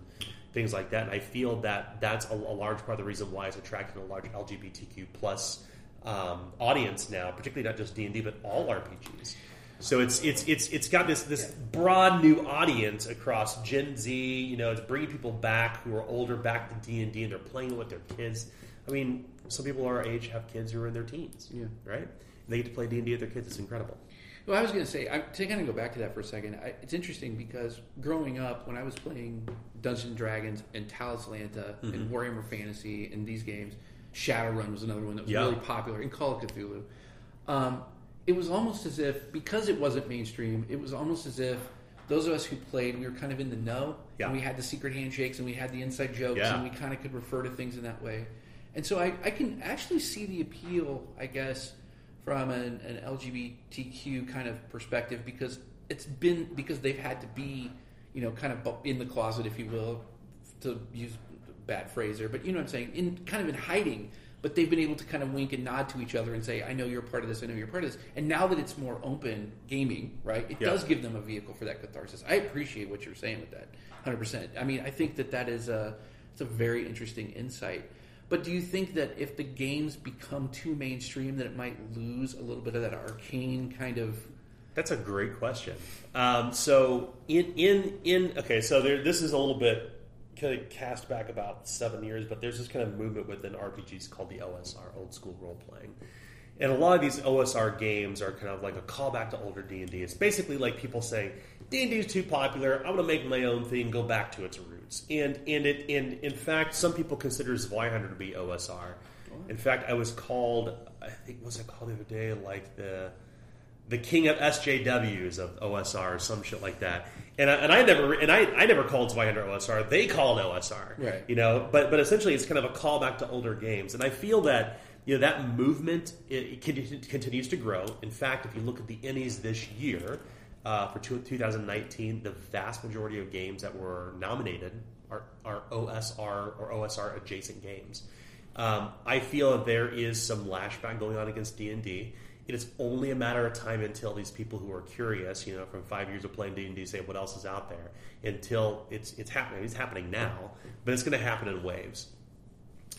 [SPEAKER 5] things like that. And I feel that that's a, a large part of the reason why it's attracting a large LGBTQ plus um, audience now, particularly not just D and D, but all RPGs. So it's it's it's it's got this this broad new audience across Gen Z. You know, it's bringing people back who are older back to D and D, and they're playing it with their kids. I mean, some people our age have kids who are in their teens.
[SPEAKER 4] Yeah.
[SPEAKER 5] right. They get to play D and D with their kids. It's incredible.
[SPEAKER 4] Well, I was going to say, I, to kind of go back to that for a second, I, it's interesting because growing up, when I was playing Dungeons and Dragons and Talislanta and Warhammer Fantasy and these games, Shadowrun was another one that was
[SPEAKER 5] Yeah.
[SPEAKER 4] really popular, and Call of Cthulhu. Um, it was almost as if, because it wasn't mainstream, it was almost as if those of us who played, we were kind of in the know,
[SPEAKER 5] Yeah.
[SPEAKER 4] and we had the secret handshakes and we had the inside jokes,
[SPEAKER 5] Yeah.
[SPEAKER 4] and we kind of could refer to things in that way. And so I, I can actually see the appeal, I guess, from an, an LGBTQ kind of perspective because it's been because they've had to be, you know, kind of in the closet, if you will, to use a bad phrase there, but you know what I'm saying, in kind of in hiding. But they've been able to kind of wink and nod to each other and say, "I know you're part of this. I know you're part of this." And now that it's more open gaming, right? It
[SPEAKER 5] Yeah.
[SPEAKER 4] does give them a vehicle for that catharsis. I appreciate what you're saying with that, hundred percent. I mean, I think that that is a it's a very interesting insight. But do you think that if the games become too mainstream, that it might lose a little bit of that arcane kind of?
[SPEAKER 5] That's a great question. Um, so in in in okay, so there this is a little bit kind of cast back about seven years, but there's this kind of movement within RPGs called the OSR, old school role playing. And a lot of these OSR games are kind of like a callback to older D and D. It's basically like people saying D and D is too popular. I'm going to make my own thing, go back to its roots. And and it and in fact, some people consider Zweihander to be OSR. In fact, I was called. I think was it called the other day? Like the the king of SJWs of OSR or some shit like that. And I, and I never and I, I never called Zweihander OSR. They called OSR.
[SPEAKER 4] Right.
[SPEAKER 5] You know, but but essentially it's kind of a callback to older games. And I feel that you know that movement it, it continues to grow. In fact, if you look at the Ennies this year uh, for two, 2019, the vast majority of games that were nominated are, are OSR or OSR adjacent games. Um, I feel that there is some lashback going on against D and D. It is only a matter of time until these people who are curious, you know, from five years of playing D and D, say what else is out there. Until it's it's happening. It's happening now, but it's going to happen in waves,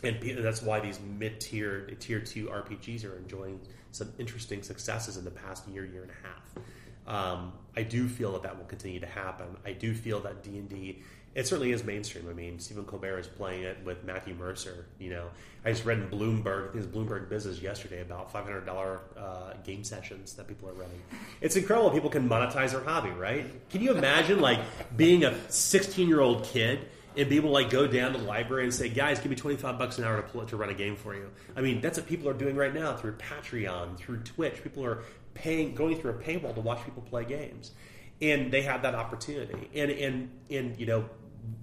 [SPEAKER 5] and that's why these mid tier tier two RPGs are enjoying some interesting successes in the past year year and a half. Um, I do feel that that will continue to happen. I do feel that D and D it certainly is mainstream. I mean, Stephen Colbert is playing it with Matthew Mercer. You know, I just read in Bloomberg, I think it's Bloomberg Business yesterday about five hundred dollar uh, game sessions that people are running. It's incredible. People can monetize their hobby, right? Can you imagine like being a sixteen year old kid? And be able to like go down to the library and say, "Guys, give me twenty five bucks an hour to pull to run a game for you." I mean, that's what people are doing right now through Patreon, through Twitch. People are paying, going through a paywall to watch people play games, and they have that opportunity. And and and you know,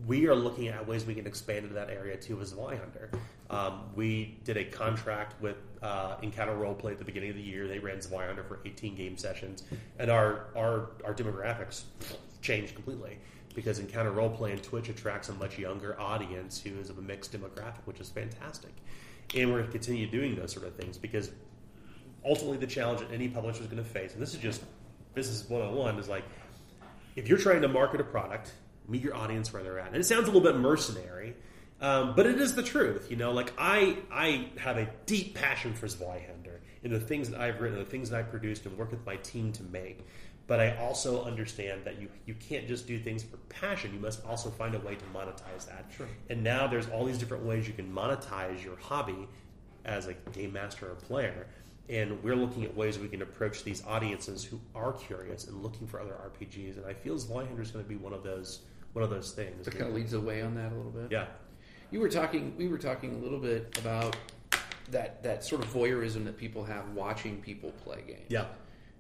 [SPEAKER 5] we are looking at ways we can expand into that area too as Zweihander. Um, we did a contract with uh, Encounter Roleplay at the beginning of the year. They ran Zweihander for 18 game sessions, and our our our demographics changed completely because Encounter Roleplay and Twitch attracts a much younger audience who is of a mixed demographic, which is fantastic. And we're going to continue doing those sort of things because ultimately the challenge that any publisher is going to face, and this is just business 101, is like if you're trying to market a product, meet your audience where they're at. And it sounds a little bit mercenary, um, but it is the truth. You know, like I I have a deep passion for Zweihander and the things that I've written, the things that I've produced, and work with my team to make. But I also understand that you you can't just do things for passion. You must also find a way to monetize that.
[SPEAKER 4] Sure.
[SPEAKER 5] And now there's all these different ways you can monetize your hobby as a game master or player. And we're looking at ways we can approach these audiences who are curious and looking for other RPGs. And I feel Zweihander is going to be one of those one of those things.
[SPEAKER 4] That kind of leads the way on that a little bit.
[SPEAKER 5] Yeah.
[SPEAKER 4] You were talking. We were talking a little bit about that that sort of voyeurism that people have watching people play games.
[SPEAKER 5] Yeah.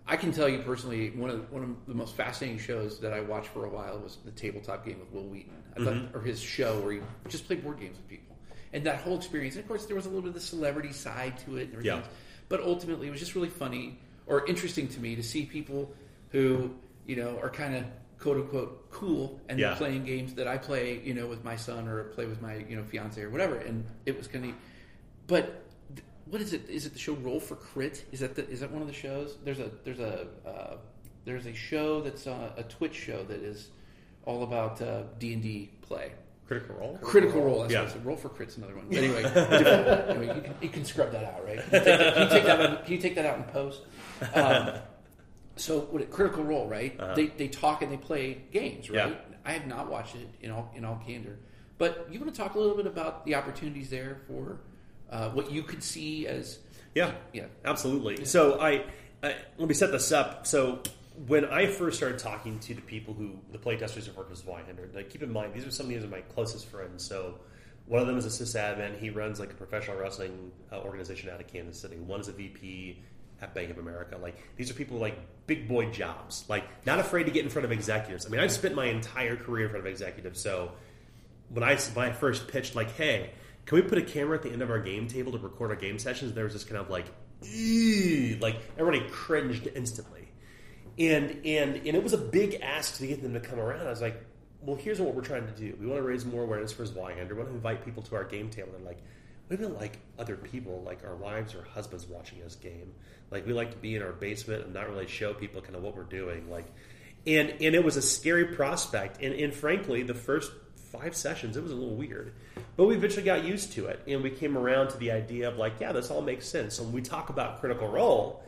[SPEAKER 4] I can tell you personally, one of one of the most fascinating shows that I watched for a while was the tabletop game with Wil Wheaton, I thought, mm-hmm. or his show where he just played board games with people, and that whole experience. And of course, there was a little bit of the celebrity side to it, and everything.
[SPEAKER 5] Yeah.
[SPEAKER 4] else. But ultimately, it was just really funny or interesting to me to see people who you know are kind of quote unquote cool and
[SPEAKER 5] Yeah.
[SPEAKER 4] playing games that I play, you know, with my son or play with my you know fiance or whatever, and it was kind of. But th- what is it? Is it the show Roll for Crit? Is that the, is that one of the shows? There's a there's a uh, there's a show that's uh, a Twitch show that is all about uh, D and D play.
[SPEAKER 5] Critical Role.
[SPEAKER 4] Critical Role. That's
[SPEAKER 5] Yeah.
[SPEAKER 4] Roll for Crit's another one. But anyway, anyway, you, can, you can scrub that out, right? Can you take that, can you take that, out- can you take that out in post? Um, so, what a Critical Role, right? They, they talk and they play games, right?
[SPEAKER 5] Yeah.
[SPEAKER 4] I have not watched it in all in all candor, but you want to talk a little bit about the opportunities there for uh, what you could see as
[SPEAKER 5] Yeah,
[SPEAKER 4] Yeah.
[SPEAKER 5] absolutely. So I, I let me set this up. So when I first started talking to the people who the playtesters who work with Zweihander, like keep in mind these are some of these are my closest friends. So one of them is a sysadmin. He runs like a professional wrestling uh, organization out of Kansas City. One is a VP at Bank of America. Like these are people like big boy jobs. Like not afraid to get in front of executives. I mean, I've spent my entire career in front of executives. So when I when I first pitched, like, hey, can we put a camera at the end of our game table to record our game sessions? There was this kind of like, "Ew," like everybody cringed instantly, and and and it was a big ask to get them to come around. I was like, well, here's what we're trying to do. We want to raise more awareness for Zweihander. We want to invite people to our game table. They're like, we don't like other people, like our wives or husbands watching us game. Like we like to be in our basement and not really show people kind of what we're doing. Like, and and it was a scary prospect. And and frankly, the first five sessions, it was a little weird. But we eventually got used to it, and we came around to the idea of like, yeah, this all makes sense. So when we talk about Critical Role,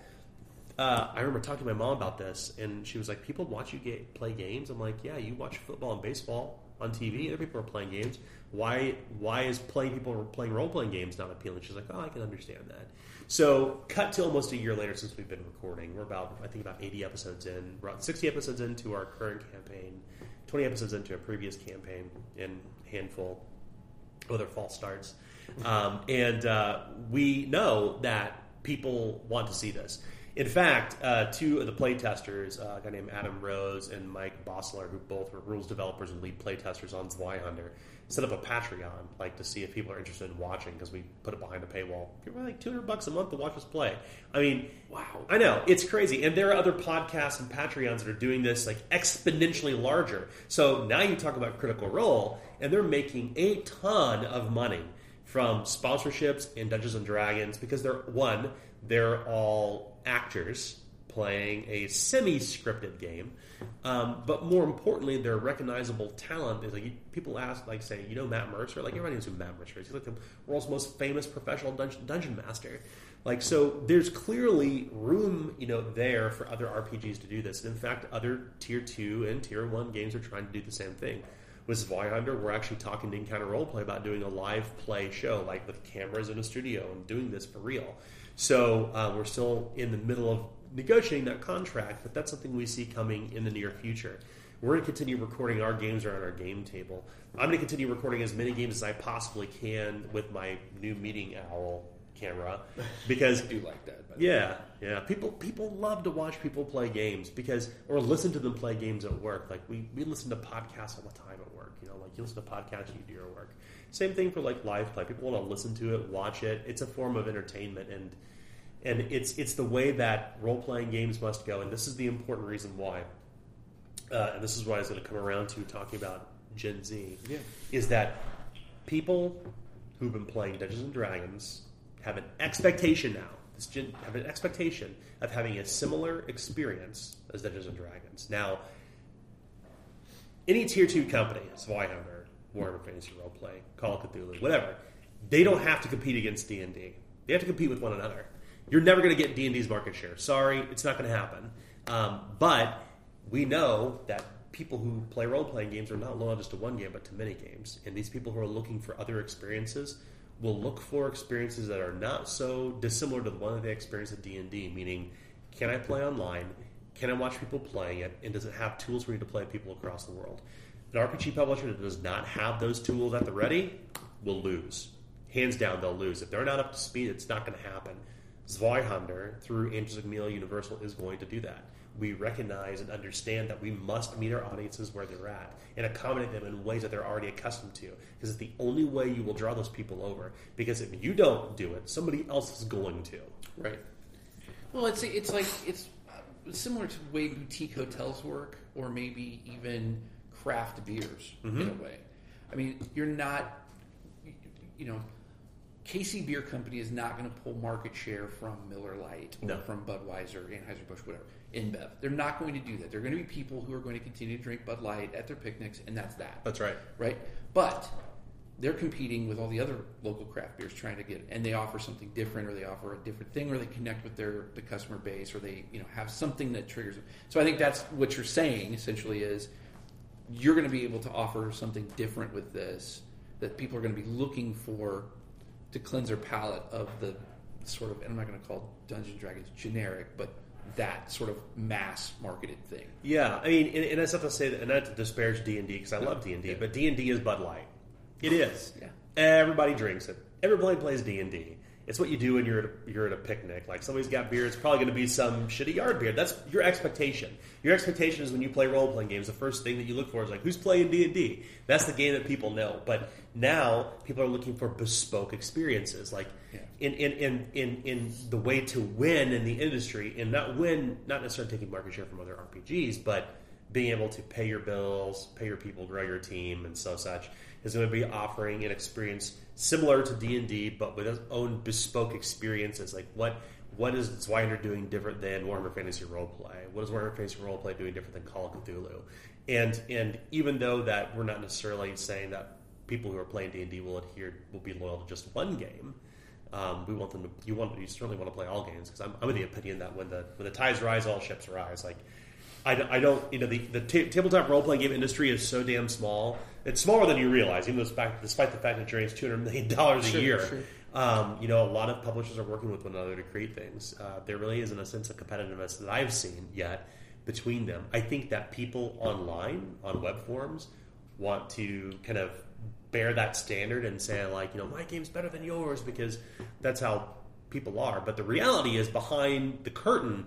[SPEAKER 5] uh, I remember talking to my mom about this, and she was like, "People watch you ga- play games." I'm like, "Yeah, you watch football and baseball on TV. Other people are playing games. Why? Why is playing people playing role playing games not appealing?" She's like, "Oh, I can understand that." So, cut to almost a year later since we've been recording. We're about, I think, about 80 episodes in. We're about 60 episodes into our current campaign, 20 episodes into a previous campaign, and handful other false starts. Um, and uh, we know that people want to see this. In fact, uh, two of the playtesters, uh, a guy named Adam Rose and Mike Bossler, who both were rules developers and lead playtesters on Zweihander, set up a Patreon, like to see if people are interested in watching because we put it behind a paywall. Give me like two hundred bucks a month to watch us play. I mean,
[SPEAKER 4] Wow.
[SPEAKER 5] I know it's crazy, and there are other podcasts and Patreons that are doing this like exponentially larger. So now you talk about Critical Role, and they're making a ton of money from sponsorships in Dungeons and Dragons because they're one, they're all actors playing a semi-scripted game, um, but more importantly, their recognizable talent is like people ask, like say, you know Matt Mercer, like everybody knows who Matt Mercer is. He's like the world's most famous professional dungeon, dungeon master. Like so, there's clearly room, you know, there for other RPGs to do this. And in fact, other tier two and tier one games are trying to do the same thing. With Zweihander, we're actually talking to Encounter Roleplay about doing a live play show, like with cameras in a studio and doing this for real. So uh, we're still in the middle of negotiating that contract, but that's something we see coming in the near future. We're going to continue recording our games around our game table. I'm going to continue recording as many games as I possibly can with my new meeting owl camera because
[SPEAKER 4] I do like that. But
[SPEAKER 5] yeah, yeah. People people love to watch people play games because or listen to them play games at work. Like we, we listen to podcasts all the time at work. You know, like you listen to podcasts you do your work. Same thing for like live play. People want to listen to it, watch it. It's a form of entertainment and and it's it's the way that role playing games must go. And this is the important reason why. Uh, and this is what I was going to come around to talking about Gen Z.
[SPEAKER 4] Yeah.
[SPEAKER 5] Is that people who've been playing Dungeons and Dragons have an expectation now. This gen, have an expectation of having a similar experience as Dungeons and Dragons. Now, any tier two company, Zweihander, Warhammer Fantasy Roleplay, Call of Cthulhu, whatever, they don't have to compete against D and D. They have to compete with one another. You're never going to get D and D's market share. Sorry, it's not going to happen. Um, but we know that people who play role playing games are not loyal just to one game, but to many games. And these people who are looking for other experiences will look for experiences that are not so dissimilar to the one that they experience at D and D. Meaning, can I play online? Can I watch people playing it? And does it have tools for me to play people across the world? An RPG publisher that does not have those tools at the ready will lose. Hands down, they'll lose. If they're not up to speed, it's not going to happen. Zweihander, through Andrews McMeel Universal, is going to do that. We recognize and understand that we must meet our audiences where they're at and accommodate them in ways that they're already accustomed to. Because it's the only way you will draw those people over. Because if you don't do it, somebody else is going to.
[SPEAKER 4] Right. Well, it's it's like it's uh, similar to the way boutique hotels work, or maybe even craft beers in a way. I mean, you're not, you know, KC Bier Company is not going to pull market share from Miller Lite or
[SPEAKER 5] No.
[SPEAKER 4] from Budweiser, Anheuser Busch, whatever. InBev, they're not going to do that. They're going to be people who are going to continue to drink Bud Light at their picnics, and that's that
[SPEAKER 5] That's right.
[SPEAKER 4] right? But they're competing with all the other local craft beers trying to get and they offer something different or they offer a different thing or they connect with their the customer base or they you know have something that triggers them. So I think that's what you're saying essentially is you're going to be able to offer something different with this that people are going to be looking for to cleanse their palate of the sort of and I'm not going to call Dungeons and Dragons generic, but that sort of mass marketed thing.
[SPEAKER 5] Yeah, I mean, and, and that's not to say that, and not to disparage D and D because I love D and D, but D and D is Bud Light. It oh, is.
[SPEAKER 4] Yeah.
[SPEAKER 5] Everybody drinks it. Everybody plays D and D. It's what you do when you're at a, you're at a picnic. Like somebody's got beer, it's probably going to be some shitty yard beer. That's your expectation. Your expectation is when you play role playing games, the first thing that you look for is like who's playing D and D. That's the game that people know. But now people are looking for bespoke experiences, like
[SPEAKER 4] Yeah.
[SPEAKER 5] in, in, in, in, in the way to win in the industry, and not win, not necessarily taking market share from other RPGs, but being able to pay your bills, pay your people, grow your team, and so such is going to be offering an experience similar to D and D, but with its own bespoke experiences. Like what what is Zweihander doing different than Warhammer Fantasy Roleplay? What is Warhammer Fantasy Roleplay doing different than Call of Cthulhu? And and even though that we're not necessarily saying that people who are playing D and D will adhere will be loyal to just one game. Um, we want them to. You want. You certainly want to play all games because I'm, I'm of the opinion that when the when the tides rise, all ships rise. Like I, don't- I don't, you know, the, the ta- tabletop role playing game industry is so damn small. It's smaller than you realize, even though despite, despite the fact that it generates two hundred million dollars a
[SPEAKER 4] Sure,
[SPEAKER 5] year.
[SPEAKER 4] sure.
[SPEAKER 5] Um, you know, a lot of publishers are working with one another to create things. Uh, there really isn't a sense of competitiveness that I've seen yet between them. I think that people online on web forums want to kind of bear that standard and say like, you know, my game's better than yours because that's how people are. But the reality is behind the curtain,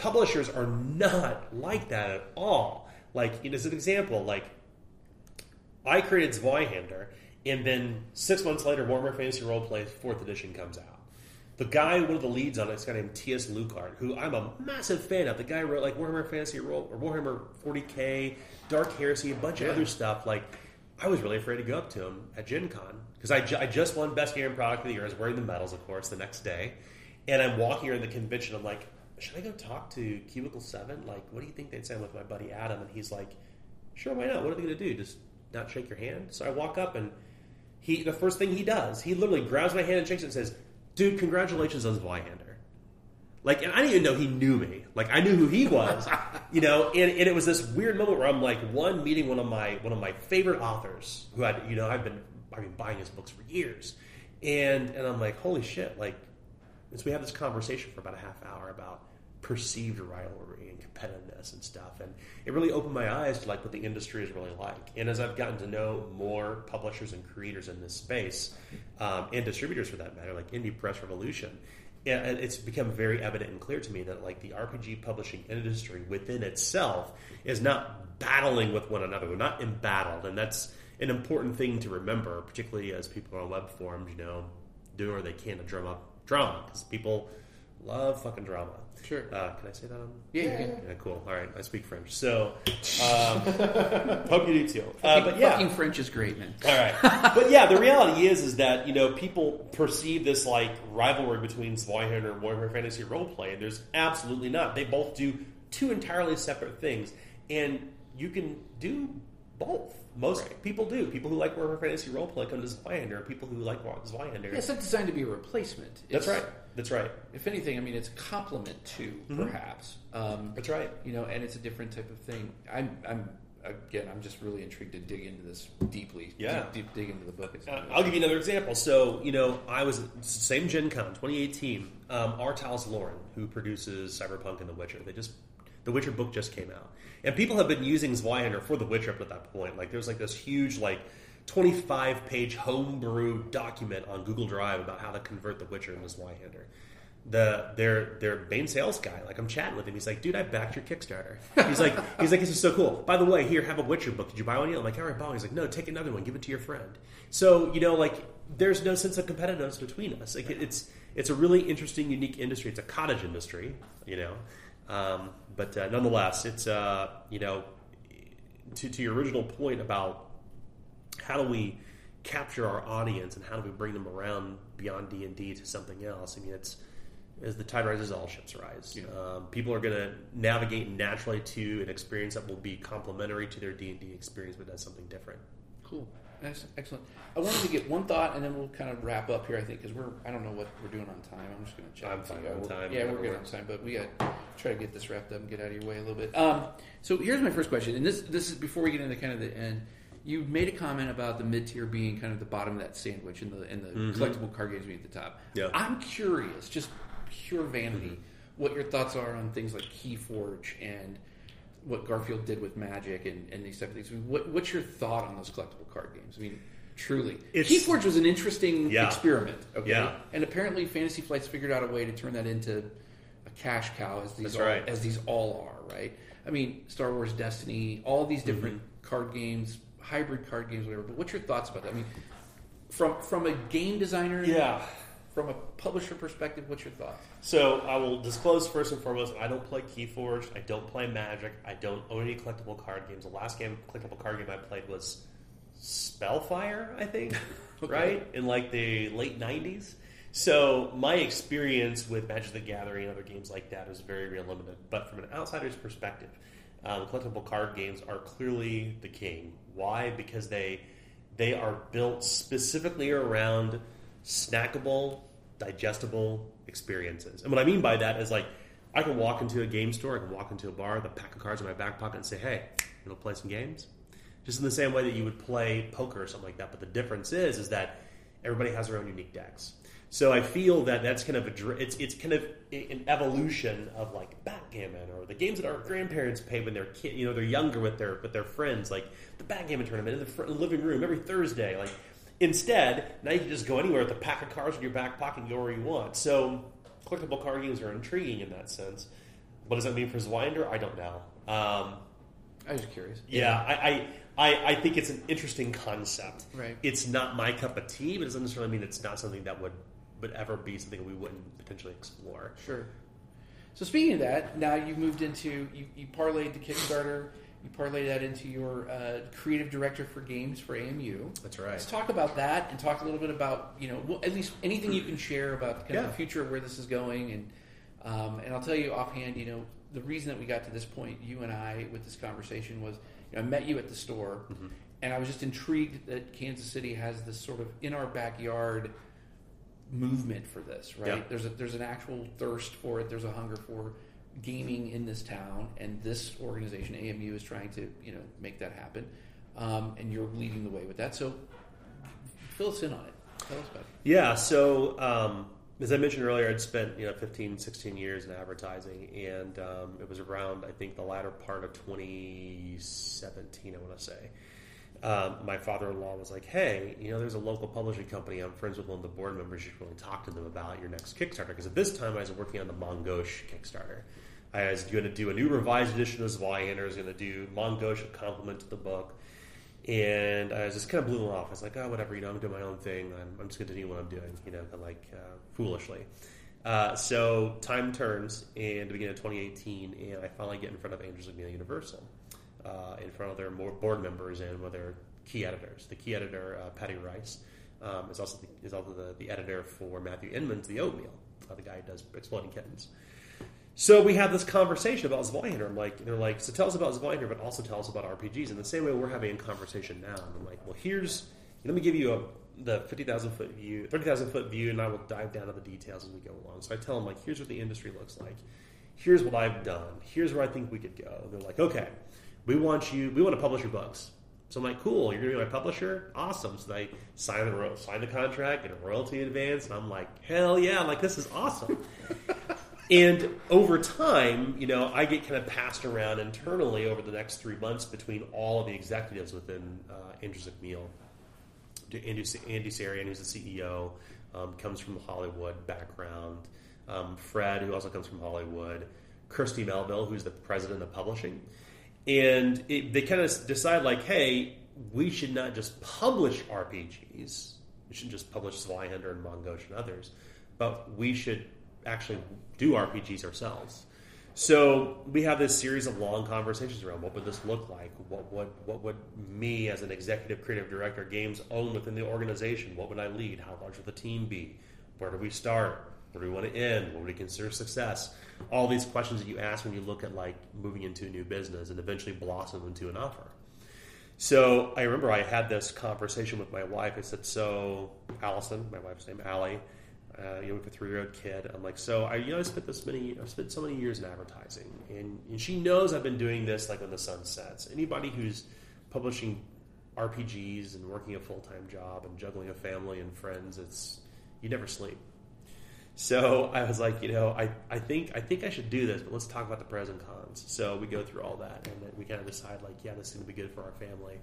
[SPEAKER 5] publishers are not like that at all. Like, as an example, like I created Zweihander, and then six months later, Warhammer Fantasy Roleplay Fourth Edition comes out. The guy, one of the leads on it, is a guy named T.S. Luikart, who I'm a massive fan of. The guy wrote like Warhammer Fantasy Role or Warhammer 40k, Dark Heresy, a bunch of other stuff. Like, I was really afraid to go up to him at Gen Con because I, ju- I just won Best Game Product of the Year. I was wearing the medals, of course, the next day, and I'm walking around the convention. I'm like, should I go talk to Cubicle Seven? Like, what do you think they'd say? I'm with my buddy Adam, and he's like, sure, why not? What are they going to do? Just not shake your hand? So I walk up and he the first thing he does, he literally grabs my hand and shakes it and says, "Dude, congratulations on the Zweihander." Like, and I didn't even know he knew me. Like, I knew who he was, you know. And, and it was this weird moment where I'm like, one meeting one of my one of my favorite authors who had, you know, I've been I've been buying his books for years, and and I'm like, holy shit! Like, as we have this conversation for about a half hour about perceived rivalry and competitiveness and stuff. And it really opened my eyes to like what the industry is really like. And as I've gotten to know more publishers and creators in this space, um, and distributors for that matter, like Indie Press Revolution, it's become very evident and clear to me that like the RPG publishing industry within itself is not battling with one another. We're not embattled, and that's an important thing to remember, particularly as people on web forums, you know, do where they can to drum up drama because people love fucking drama.
[SPEAKER 4] Sure.
[SPEAKER 5] Uh, can I say that on?
[SPEAKER 4] Yeah, you can.
[SPEAKER 5] Yeah, cool. All right, I speak French, so um, hope you do too. Uh, but yeah,
[SPEAKER 4] Fucking French is great, man.
[SPEAKER 5] all right, but yeah, the reality is, is that you know people perceive this like rivalry between Zweihander and Warhammer Fantasy Roleplay, and there's absolutely not. They both do two entirely separate things, and you can do both. Most
[SPEAKER 4] Right.
[SPEAKER 5] people do. People who like Warhammer Fantasy Roleplay come to Zweihander. People who like Zweihander.
[SPEAKER 4] Yeah, it's not designed to be a replacement.
[SPEAKER 5] That's right. That's right.
[SPEAKER 4] If anything, I mean, it's a complement to perhaps. Um,
[SPEAKER 5] That's right.
[SPEAKER 4] you know, and it's a different type of thing. I'm, I'm again, I'm just really intrigued to dig into this deeply.
[SPEAKER 5] Yeah.
[SPEAKER 4] deep, deep dig into the book.
[SPEAKER 5] Uh, I'll give you another example. So, you know, I was same Gen Con 2018. Um, R. Talsorian, who produces Cyberpunk and The Witcher, they just The Witcher book just came out, and people have been using Zweihander for The Witcher up to that point. Like, there's like this huge like 25 page homebrew document on Google Drive about how to convert The Witcher into Zweihander. The their their main sales guy, like I'm chatting with him, he's like, "Dude, I backed your Kickstarter." He's like, "He's like, this is so cool." By the way, here, have a Witcher book. Did you buy one yet? I'm like, "I already bought." one." He's like, "No, take another one. Give it to your friend." So you know, like, there's no sense of competitiveness between us. Like, it- it's it's a really interesting, unique industry. It's a cottage industry, you know. Um, but uh, nonetheless, it's uh, you know, to to your original point about how do we capture our audience and how do we bring them around beyond D and D to something else? I mean, it's as the tide rises, all ships rise. Um, people are going to navigate naturally to an experience that will be complementary to their D and D experience, but does something different.
[SPEAKER 4] Cool. That's excellent. I wanted to get one thought, and then we'll kind of wrap up here. I think because we're I don't know what we're doing on time. I'm just going to check.
[SPEAKER 5] I'm fine on time,
[SPEAKER 4] Yeah, we're good on time, but we got to try to get this wrapped up and get out of your way a little bit. Um, so here's my first question, and this this is before we get into kind of the end. You made a comment about the mid tier being kind of the bottom of that sandwich, and the and the collectible card games being at the top.
[SPEAKER 5] Yeah.
[SPEAKER 4] I'm curious, just pure vanity, what your thoughts are on things like Keyforge and what Garfield did with Magic and, and these type of things. I mean, what, what's your thought on those collectible card games? I mean, truly,
[SPEAKER 5] It's-
[SPEAKER 4] Keyforge was an interesting
[SPEAKER 5] Yeah.
[SPEAKER 4] experiment. Okay,
[SPEAKER 5] Yeah.
[SPEAKER 4] and apparently Fantasy Flight's figured out a way to turn that into a cash cow, as these all,
[SPEAKER 5] right.
[SPEAKER 4] as these all are. Right? I mean, Star Wars Destiny, all these different
[SPEAKER 5] Mm-hmm.
[SPEAKER 4] card games, hybrid card games, whatever. But what's your thoughts about that? I mean, from from a game designer,
[SPEAKER 5] Yeah.
[SPEAKER 4] from a publisher perspective, what's your thoughts?
[SPEAKER 5] So I will disclose first and foremost, I don't play Keyforge. I don't play Magic. I don't own any collectible card games. The last game collectible card game I played was Spellfire, I think, right in like the late '90s. So my experience with Magic the Gathering and other games like that is very, very limited. But from an outsider's perspective, um, collectible card games are clearly the king. Why? Because they they are built specifically around snackable, digestible experiences. And what I mean by that is like I can walk into a game store, I can walk into a bar, with a pack of cards in my back pocket, and say, "Hey, you to play some games?" Just in the same way that you would play poker or something like that. But the difference is, is that everybody has their own unique decks. So I feel that that's kind of a it's it's kind of an evolution of like backgammon or the games that our grandparents played when they're kid, you know, they're younger with their with their friends, like the backgammon tournament in the, fr- in the living room every Thursday. Like instead, now you can just go anywhere with a pack of cards in your back pocket and go where you want. So collectible card games are intriguing in that sense. What does that mean for Zweihander? I don't know. Um,
[SPEAKER 4] I was just curious.
[SPEAKER 5] yeah, I, I, I, I think it's an interesting concept.
[SPEAKER 4] Right.
[SPEAKER 5] It's not my cup of tea, but it doesn't necessarily mean it's not something that would would ever be something we wouldn't potentially explore.
[SPEAKER 4] Sure. So speaking of that, now you've moved into you, you parlayed the Kickstarter. You parlayed that into your uh, creative director for games for AMU.
[SPEAKER 5] That's right.
[SPEAKER 4] Let's talk about that and talk a little bit about you know well, at least anything you can share about kind of
[SPEAKER 5] Yeah.
[SPEAKER 4] the future of where this is going and um, and I'll tell you offhand, you know the reason that we got to this point, you and I with this conversation was you know, I met you at the store and I was just intrigued that Kansas City has this sort of in our backyard movement for this, right?
[SPEAKER 5] Yeah.
[SPEAKER 4] There's a there's an actual thirst for it. There's a hunger for gaming in this town, and this organization AMU is trying to you know make that happen. Um, and you're leading the way with that. So fill us in on it. Tell us about it.
[SPEAKER 5] Yeah. So um, as I mentioned earlier, I'd spent you know 15, 16 years in advertising, and um, it was around I think the latter part of 2017. I want to say. Um, my father-in-law was like, "Hey, you know, there's a local publishing company. I'm friends with one of the board members. You should really talk to them about your next Kickstarter." Because at this time, I was working on the Main Gauche Kickstarter. I was going to do a new revised edition of Zweihander. I was going to do Main Gauche a complement to the book, and I was just kind of blew them off. I was like, "Oh, whatever. You know, I'm doing my own thing. I'm, I'm just going to do what I'm doing. You know, like uh, foolishly." Uh, so time turns, and the beginning of 2018, and I finally get in front of Andrews McMeel Universal uh, in front of their board members and with their key editors. The key editor, uh, Patty Rice, um, is also the, is also the, the, editor for Matthew Inman's The Oatmeal, uh, the guy who does Exploding Kittens. So we have this conversation about Zweihander. I'm like, they're like, so tell us about Zweihander, but also tell us about RPGs. In the same way we're having a conversation now. And I'm like, well, here's, let me give you a, the 50,000 foot view, 30,000 foot view, and I will dive down to the details as we go along. So I tell them, like, here's what the industry looks like. Here's what I've done. Here's where I think we could go. They're like, okay we want you, we want to publish your books. So I'm like, cool, you're going to be my publisher? Awesome. So they sign the, sign the contract, get a royalty advance, and I'm like, hell yeah, like this is awesome. and over time, you know, I get kind of passed around internally over the next three months between all of the executives within uh, Andrews McMeel. Andy, Andy Sareyan, who's the CEO, um, comes from the Hollywood background. Um, Fred, who also comes from Hollywood. Kirsty Melville, who's the president of publishing and it, they kind of decide like, hey, we should not just publish RPGs. We shouldn't just publish Zweihander and Main Gauche and others, but we should actually do RPGs ourselves. So we have this series of long conversations around what would this look like? What would what would me as an executive creative director games own within the organization? What would I lead? How large would the team be? Where do we start? Where do we want to end? What would we consider success? all these questions that you ask when you look at like moving into a new business and eventually blossom into an offer. So I remember I had this conversation with my wife. I said, "So Allison, my wife's name, Allie, uh, you know, with a three-year-old kid. I'm like, so I, you know, I spent this many, I've spent so many years in advertising, and, and she knows I've been doing this like when the sun sets. Anybody who's publishing RPGs and working a full-time job and juggling a family and friends, it's you never sleep. So I was like, you know, I, I think I think I should do this, but let's talk about the pros and cons. So we go through all that, and then we kind of decide, like, yeah, this is going to be good for our family,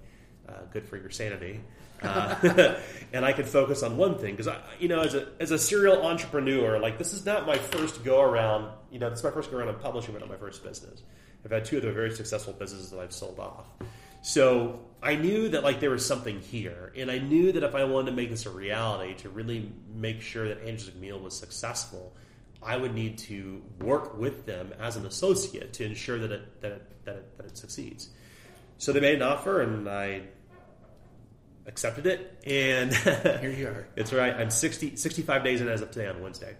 [SPEAKER 5] uh, good for your sanity, uh, and I could focus on one thing because I, you know, as a as a serial entrepreneur, like this is not my first go around. You know, this is my first go around in publishing, but not my first business. I've had two of the very successful businesses that I've sold off. So I knew that like there was something here, and I knew that if I wanted to make this a reality, to really make sure that Andrews McMeel was successful, I would need to work with them as an associate to ensure that it that it, that it, that it succeeds. So they made an offer, and I accepted it. And
[SPEAKER 4] here you are.
[SPEAKER 5] It's right. I'm 60, 65 days in as of today on Wednesday.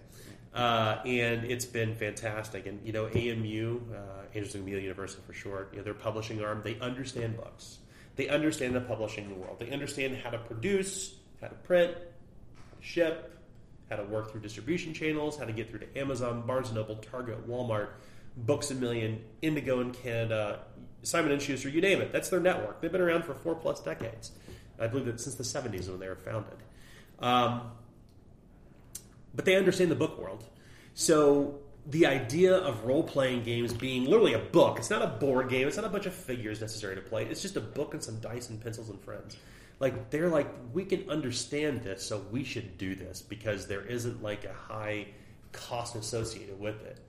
[SPEAKER 5] Uh, and it's been fantastic. And you know, AMU, uh, Andrews McMeel Universal for short, you know, their publishing arm, they understand books. They understand the publishing world. They understand how to produce, how to print, ship, how to work through distribution channels, how to get through to Amazon, Barnes and Noble, Target, Walmart, Books a Million, Indigo in Canada, Simon and Schuster, you name it. That's their network. They've been around for four plus decades. I believe that since the 70s when they were founded. Um, but they understand the book world. So the idea of role playing games being literally a book, it's not a board game, it's not a bunch of figures necessary to play, it's just a book and some dice and pencils and friends. Like, they're like, we can understand this, so we should do this because there isn't like a high cost associated with it.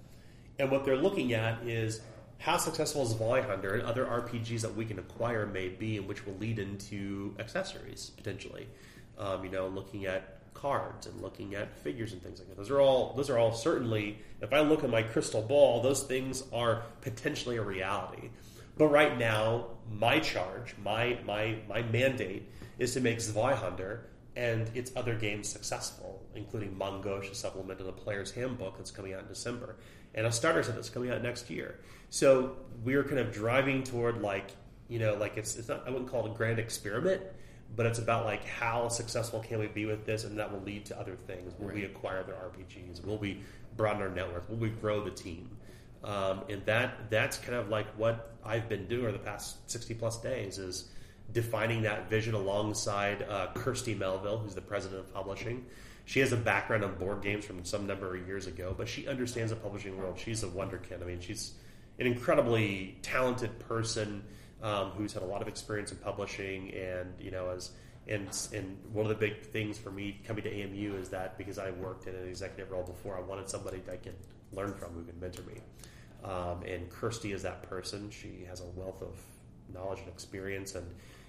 [SPEAKER 5] And what they're looking at is how successful Zweihander and other RPGs that we can acquire may be, and which will lead into accessories potentially. Um, you know, looking at cards and looking at figures and things like that. Those are all those are all certainly if I look at my crystal ball, those things are potentially a reality. But right now, my charge, my my my mandate is to make Zweihander and its other games successful, including Main Gauche, a supplement to the Player's Handbook that's coming out in December, and a starter set that's coming out next year. So we're kind of driving toward like you know like it's it's not I wouldn't call it a grand experiment, but it's about like how successful can we be with this, and that will lead to other things. Will right. we acquire their RPGs? Will we broaden our network? Will we grow the team? Um, and that that's kind of like what I've been doing over the past sixty plus days is defining that vision alongside uh, Kirsty Melville, who's the president of publishing. she has a background on board games from some number of years ago, but she understands the publishing world. She's a wonder kid. I mean, she's an incredibly talented person um, who's had a lot of experience in publishing, and you know, as and and one of the big things for me coming to AMU is that because I worked in an executive role before, I wanted somebody that I could learn from who could mentor me. Um, and Kirsty is that person. She has a wealth of knowledge and experience, and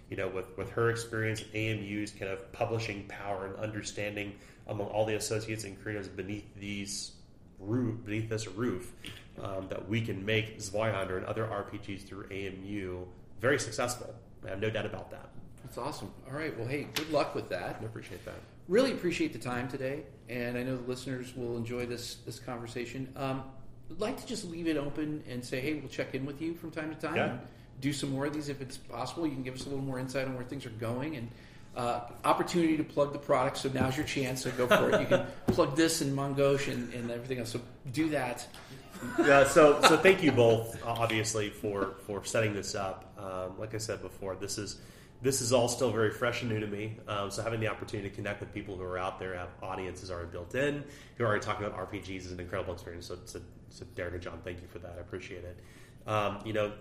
[SPEAKER 5] you know, with with her experience, AMU's kind of publishing power and understanding among all the associates and creators beneath these roof, beneath this roof, um, that we can make Zweihander and other RPGs through AMU very successful. I have no doubt about that.
[SPEAKER 4] That's awesome. All right. Well, hey, good luck with that.
[SPEAKER 5] I appreciate that.
[SPEAKER 4] Really appreciate the time today, and I know the listeners will enjoy this this conversation. Um, I'd like to just leave it open and say, hey, we'll check in with you from time to time.
[SPEAKER 5] Yeah.
[SPEAKER 4] And do some more of these if it's possible. You can give us a little more insight on where things are going and uh, opportunity to plug the product. So now's your chance. So go for it. You can plug this and Main Gauche and, and everything else. So do that.
[SPEAKER 5] Yeah, so so thank you both, obviously, for for setting this up. Um, like I said before, this is this is all still very fresh and new to me. Um, so having the opportunity to connect with people who are out there, have audiences already built in, who are already talking about RPGs, is an incredible experience. So, so, so Derek and John, thank you for that. I appreciate it. Um, you know,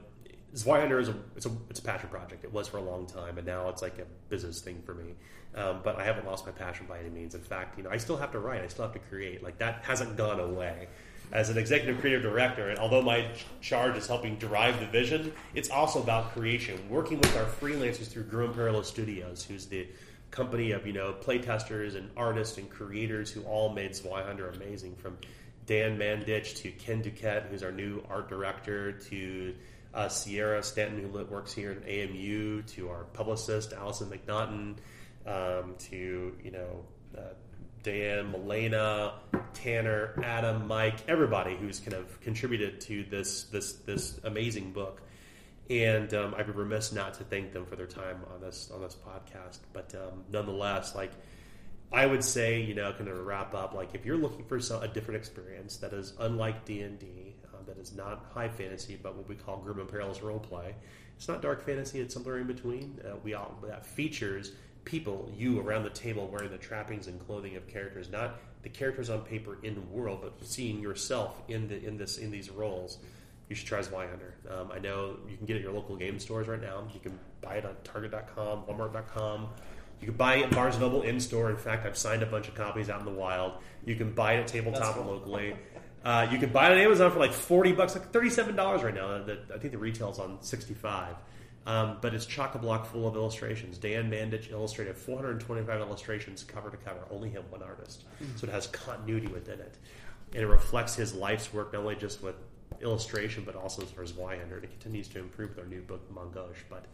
[SPEAKER 5] Zweihander is a it's a it's a passion project. It was for a long time, and now it's like a business thing for me. Um, but I haven't lost my passion by any means. In fact, you know, I still have to write. I still have to create. Like that hasn't gone away. As an executive creative director, and although my charge is helping drive the vision, it's also about creation. Working with our freelancers through Grim & Perilous Studios, who's the company of you know playtesters and artists and creators who all made Zweihander amazing. From Dan Mandich to Ken Duquette, who's our new art director, to uh, Sierra Stanton, who works here at AMU, to our publicist Allison McNaughton, um, to you know uh, Dan, Milena, Tanner, Adam, Mike, everybody who's kind of contributed to this this this amazing book. And um, I'd be remiss not to thank them for their time on this on this podcast. But um, nonetheless, like I would say, you know, kind of wrap up. Like if you're looking for some, a different experience that is unlike D and D, uh, that is not high fantasy, but what we call grim and perilous role play. It's not dark fantasy; it's somewhere in between. Uh, we all that features people, you around the table wearing the trappings and clothing of characters, not the characters on paper in the world, but seeing yourself in the in this in these roles. You should try Zweihander. Um, I know you can get it at your local game stores right now. You can buy it on Target.com, Walmart.com. You can buy it at Barnes Noble in store. In fact, I've signed a bunch of copies out in the wild. You can buy it at tabletop
[SPEAKER 3] cool.
[SPEAKER 5] locally. Uh, you can buy it on Amazon for like forty bucks, like thirty-seven dollars right now. The, I think the retail's on sixty-five. Um, but it's chock a block full of illustrations. Dan Mandich illustrated 425 illustrations cover to cover, only him, one artist. So it has continuity within it. And it reflects his life's work, not only just with illustration, but also as far as Zweihander. And it continues to improve with our new book, Main Gauche. But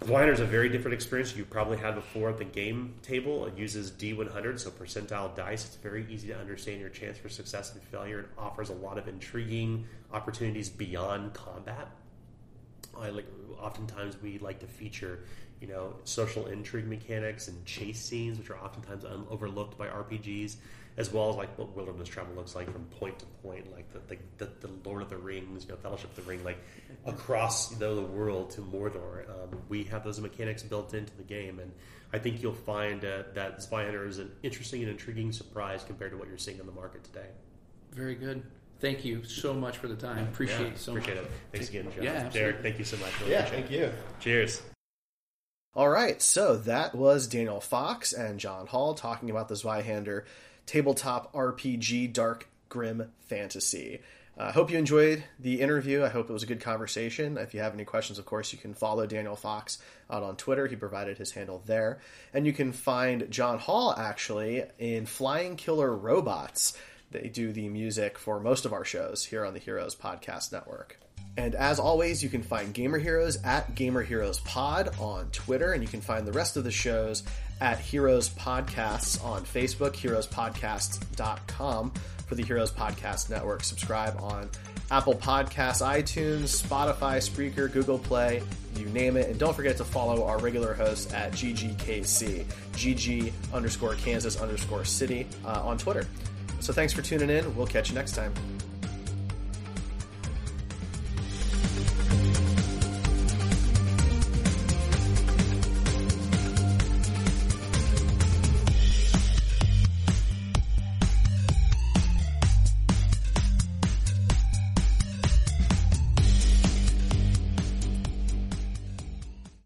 [SPEAKER 5] Zweihander is a very different experience you probably had before at the game table. It uses D100, so percentile dice. It's very easy to understand your chance for success and failure. It offers a lot of intriguing opportunities beyond combat. I like oftentimes we like to feature, you know, social intrigue mechanics and chase scenes, which are oftentimes un- overlooked by RPGs, as well as like what wilderness travel looks like from point to point, like the the, the, Lord of the Rings, you know, Fellowship of the Ring, like across you know, the world to Mordor. Um, we have those mechanics built into the game, and I think you'll find uh, that Zweihander is an interesting and intriguing surprise compared to what you're seeing on the market today.
[SPEAKER 4] Very good. Thank you so much for the time. Appreciate
[SPEAKER 5] Yeah,
[SPEAKER 4] it so
[SPEAKER 5] appreciate
[SPEAKER 4] much.
[SPEAKER 5] it. Thanks again, John.
[SPEAKER 4] Yeah, absolutely.
[SPEAKER 5] Derek. Thank you so much. Really
[SPEAKER 3] Yeah, thank you.
[SPEAKER 5] Cheers.
[SPEAKER 3] All right, so that was Daniel Fox and John Hall talking about the Zweihander tabletop RPG Dark Grim Fantasy. I uh, hope you enjoyed the interview. I hope it was a good conversation. If you have any questions, of course, you can follow Daniel Fox out on Twitter. He provided his handle there. And you can find John Hall actually in Flying Killer Robots. They do the music for most of our shows here on the Heroes Podcast Network. And as always, you can find Gamer Heroes at Gamer Heroes Pod on Twitter, and you can find the rest of the shows at Heroes Podcasts on Facebook, heroespodcasts.com for the Heroes Podcast Network. Subscribe on Apple Podcasts, iTunes, Spotify, Spreaker, Google Play, you name it. And don't forget to follow our regular hosts at GGKC, GG underscore Kansas underscore City uh, on Twitter. So thanks for tuning in. We'll catch you next time.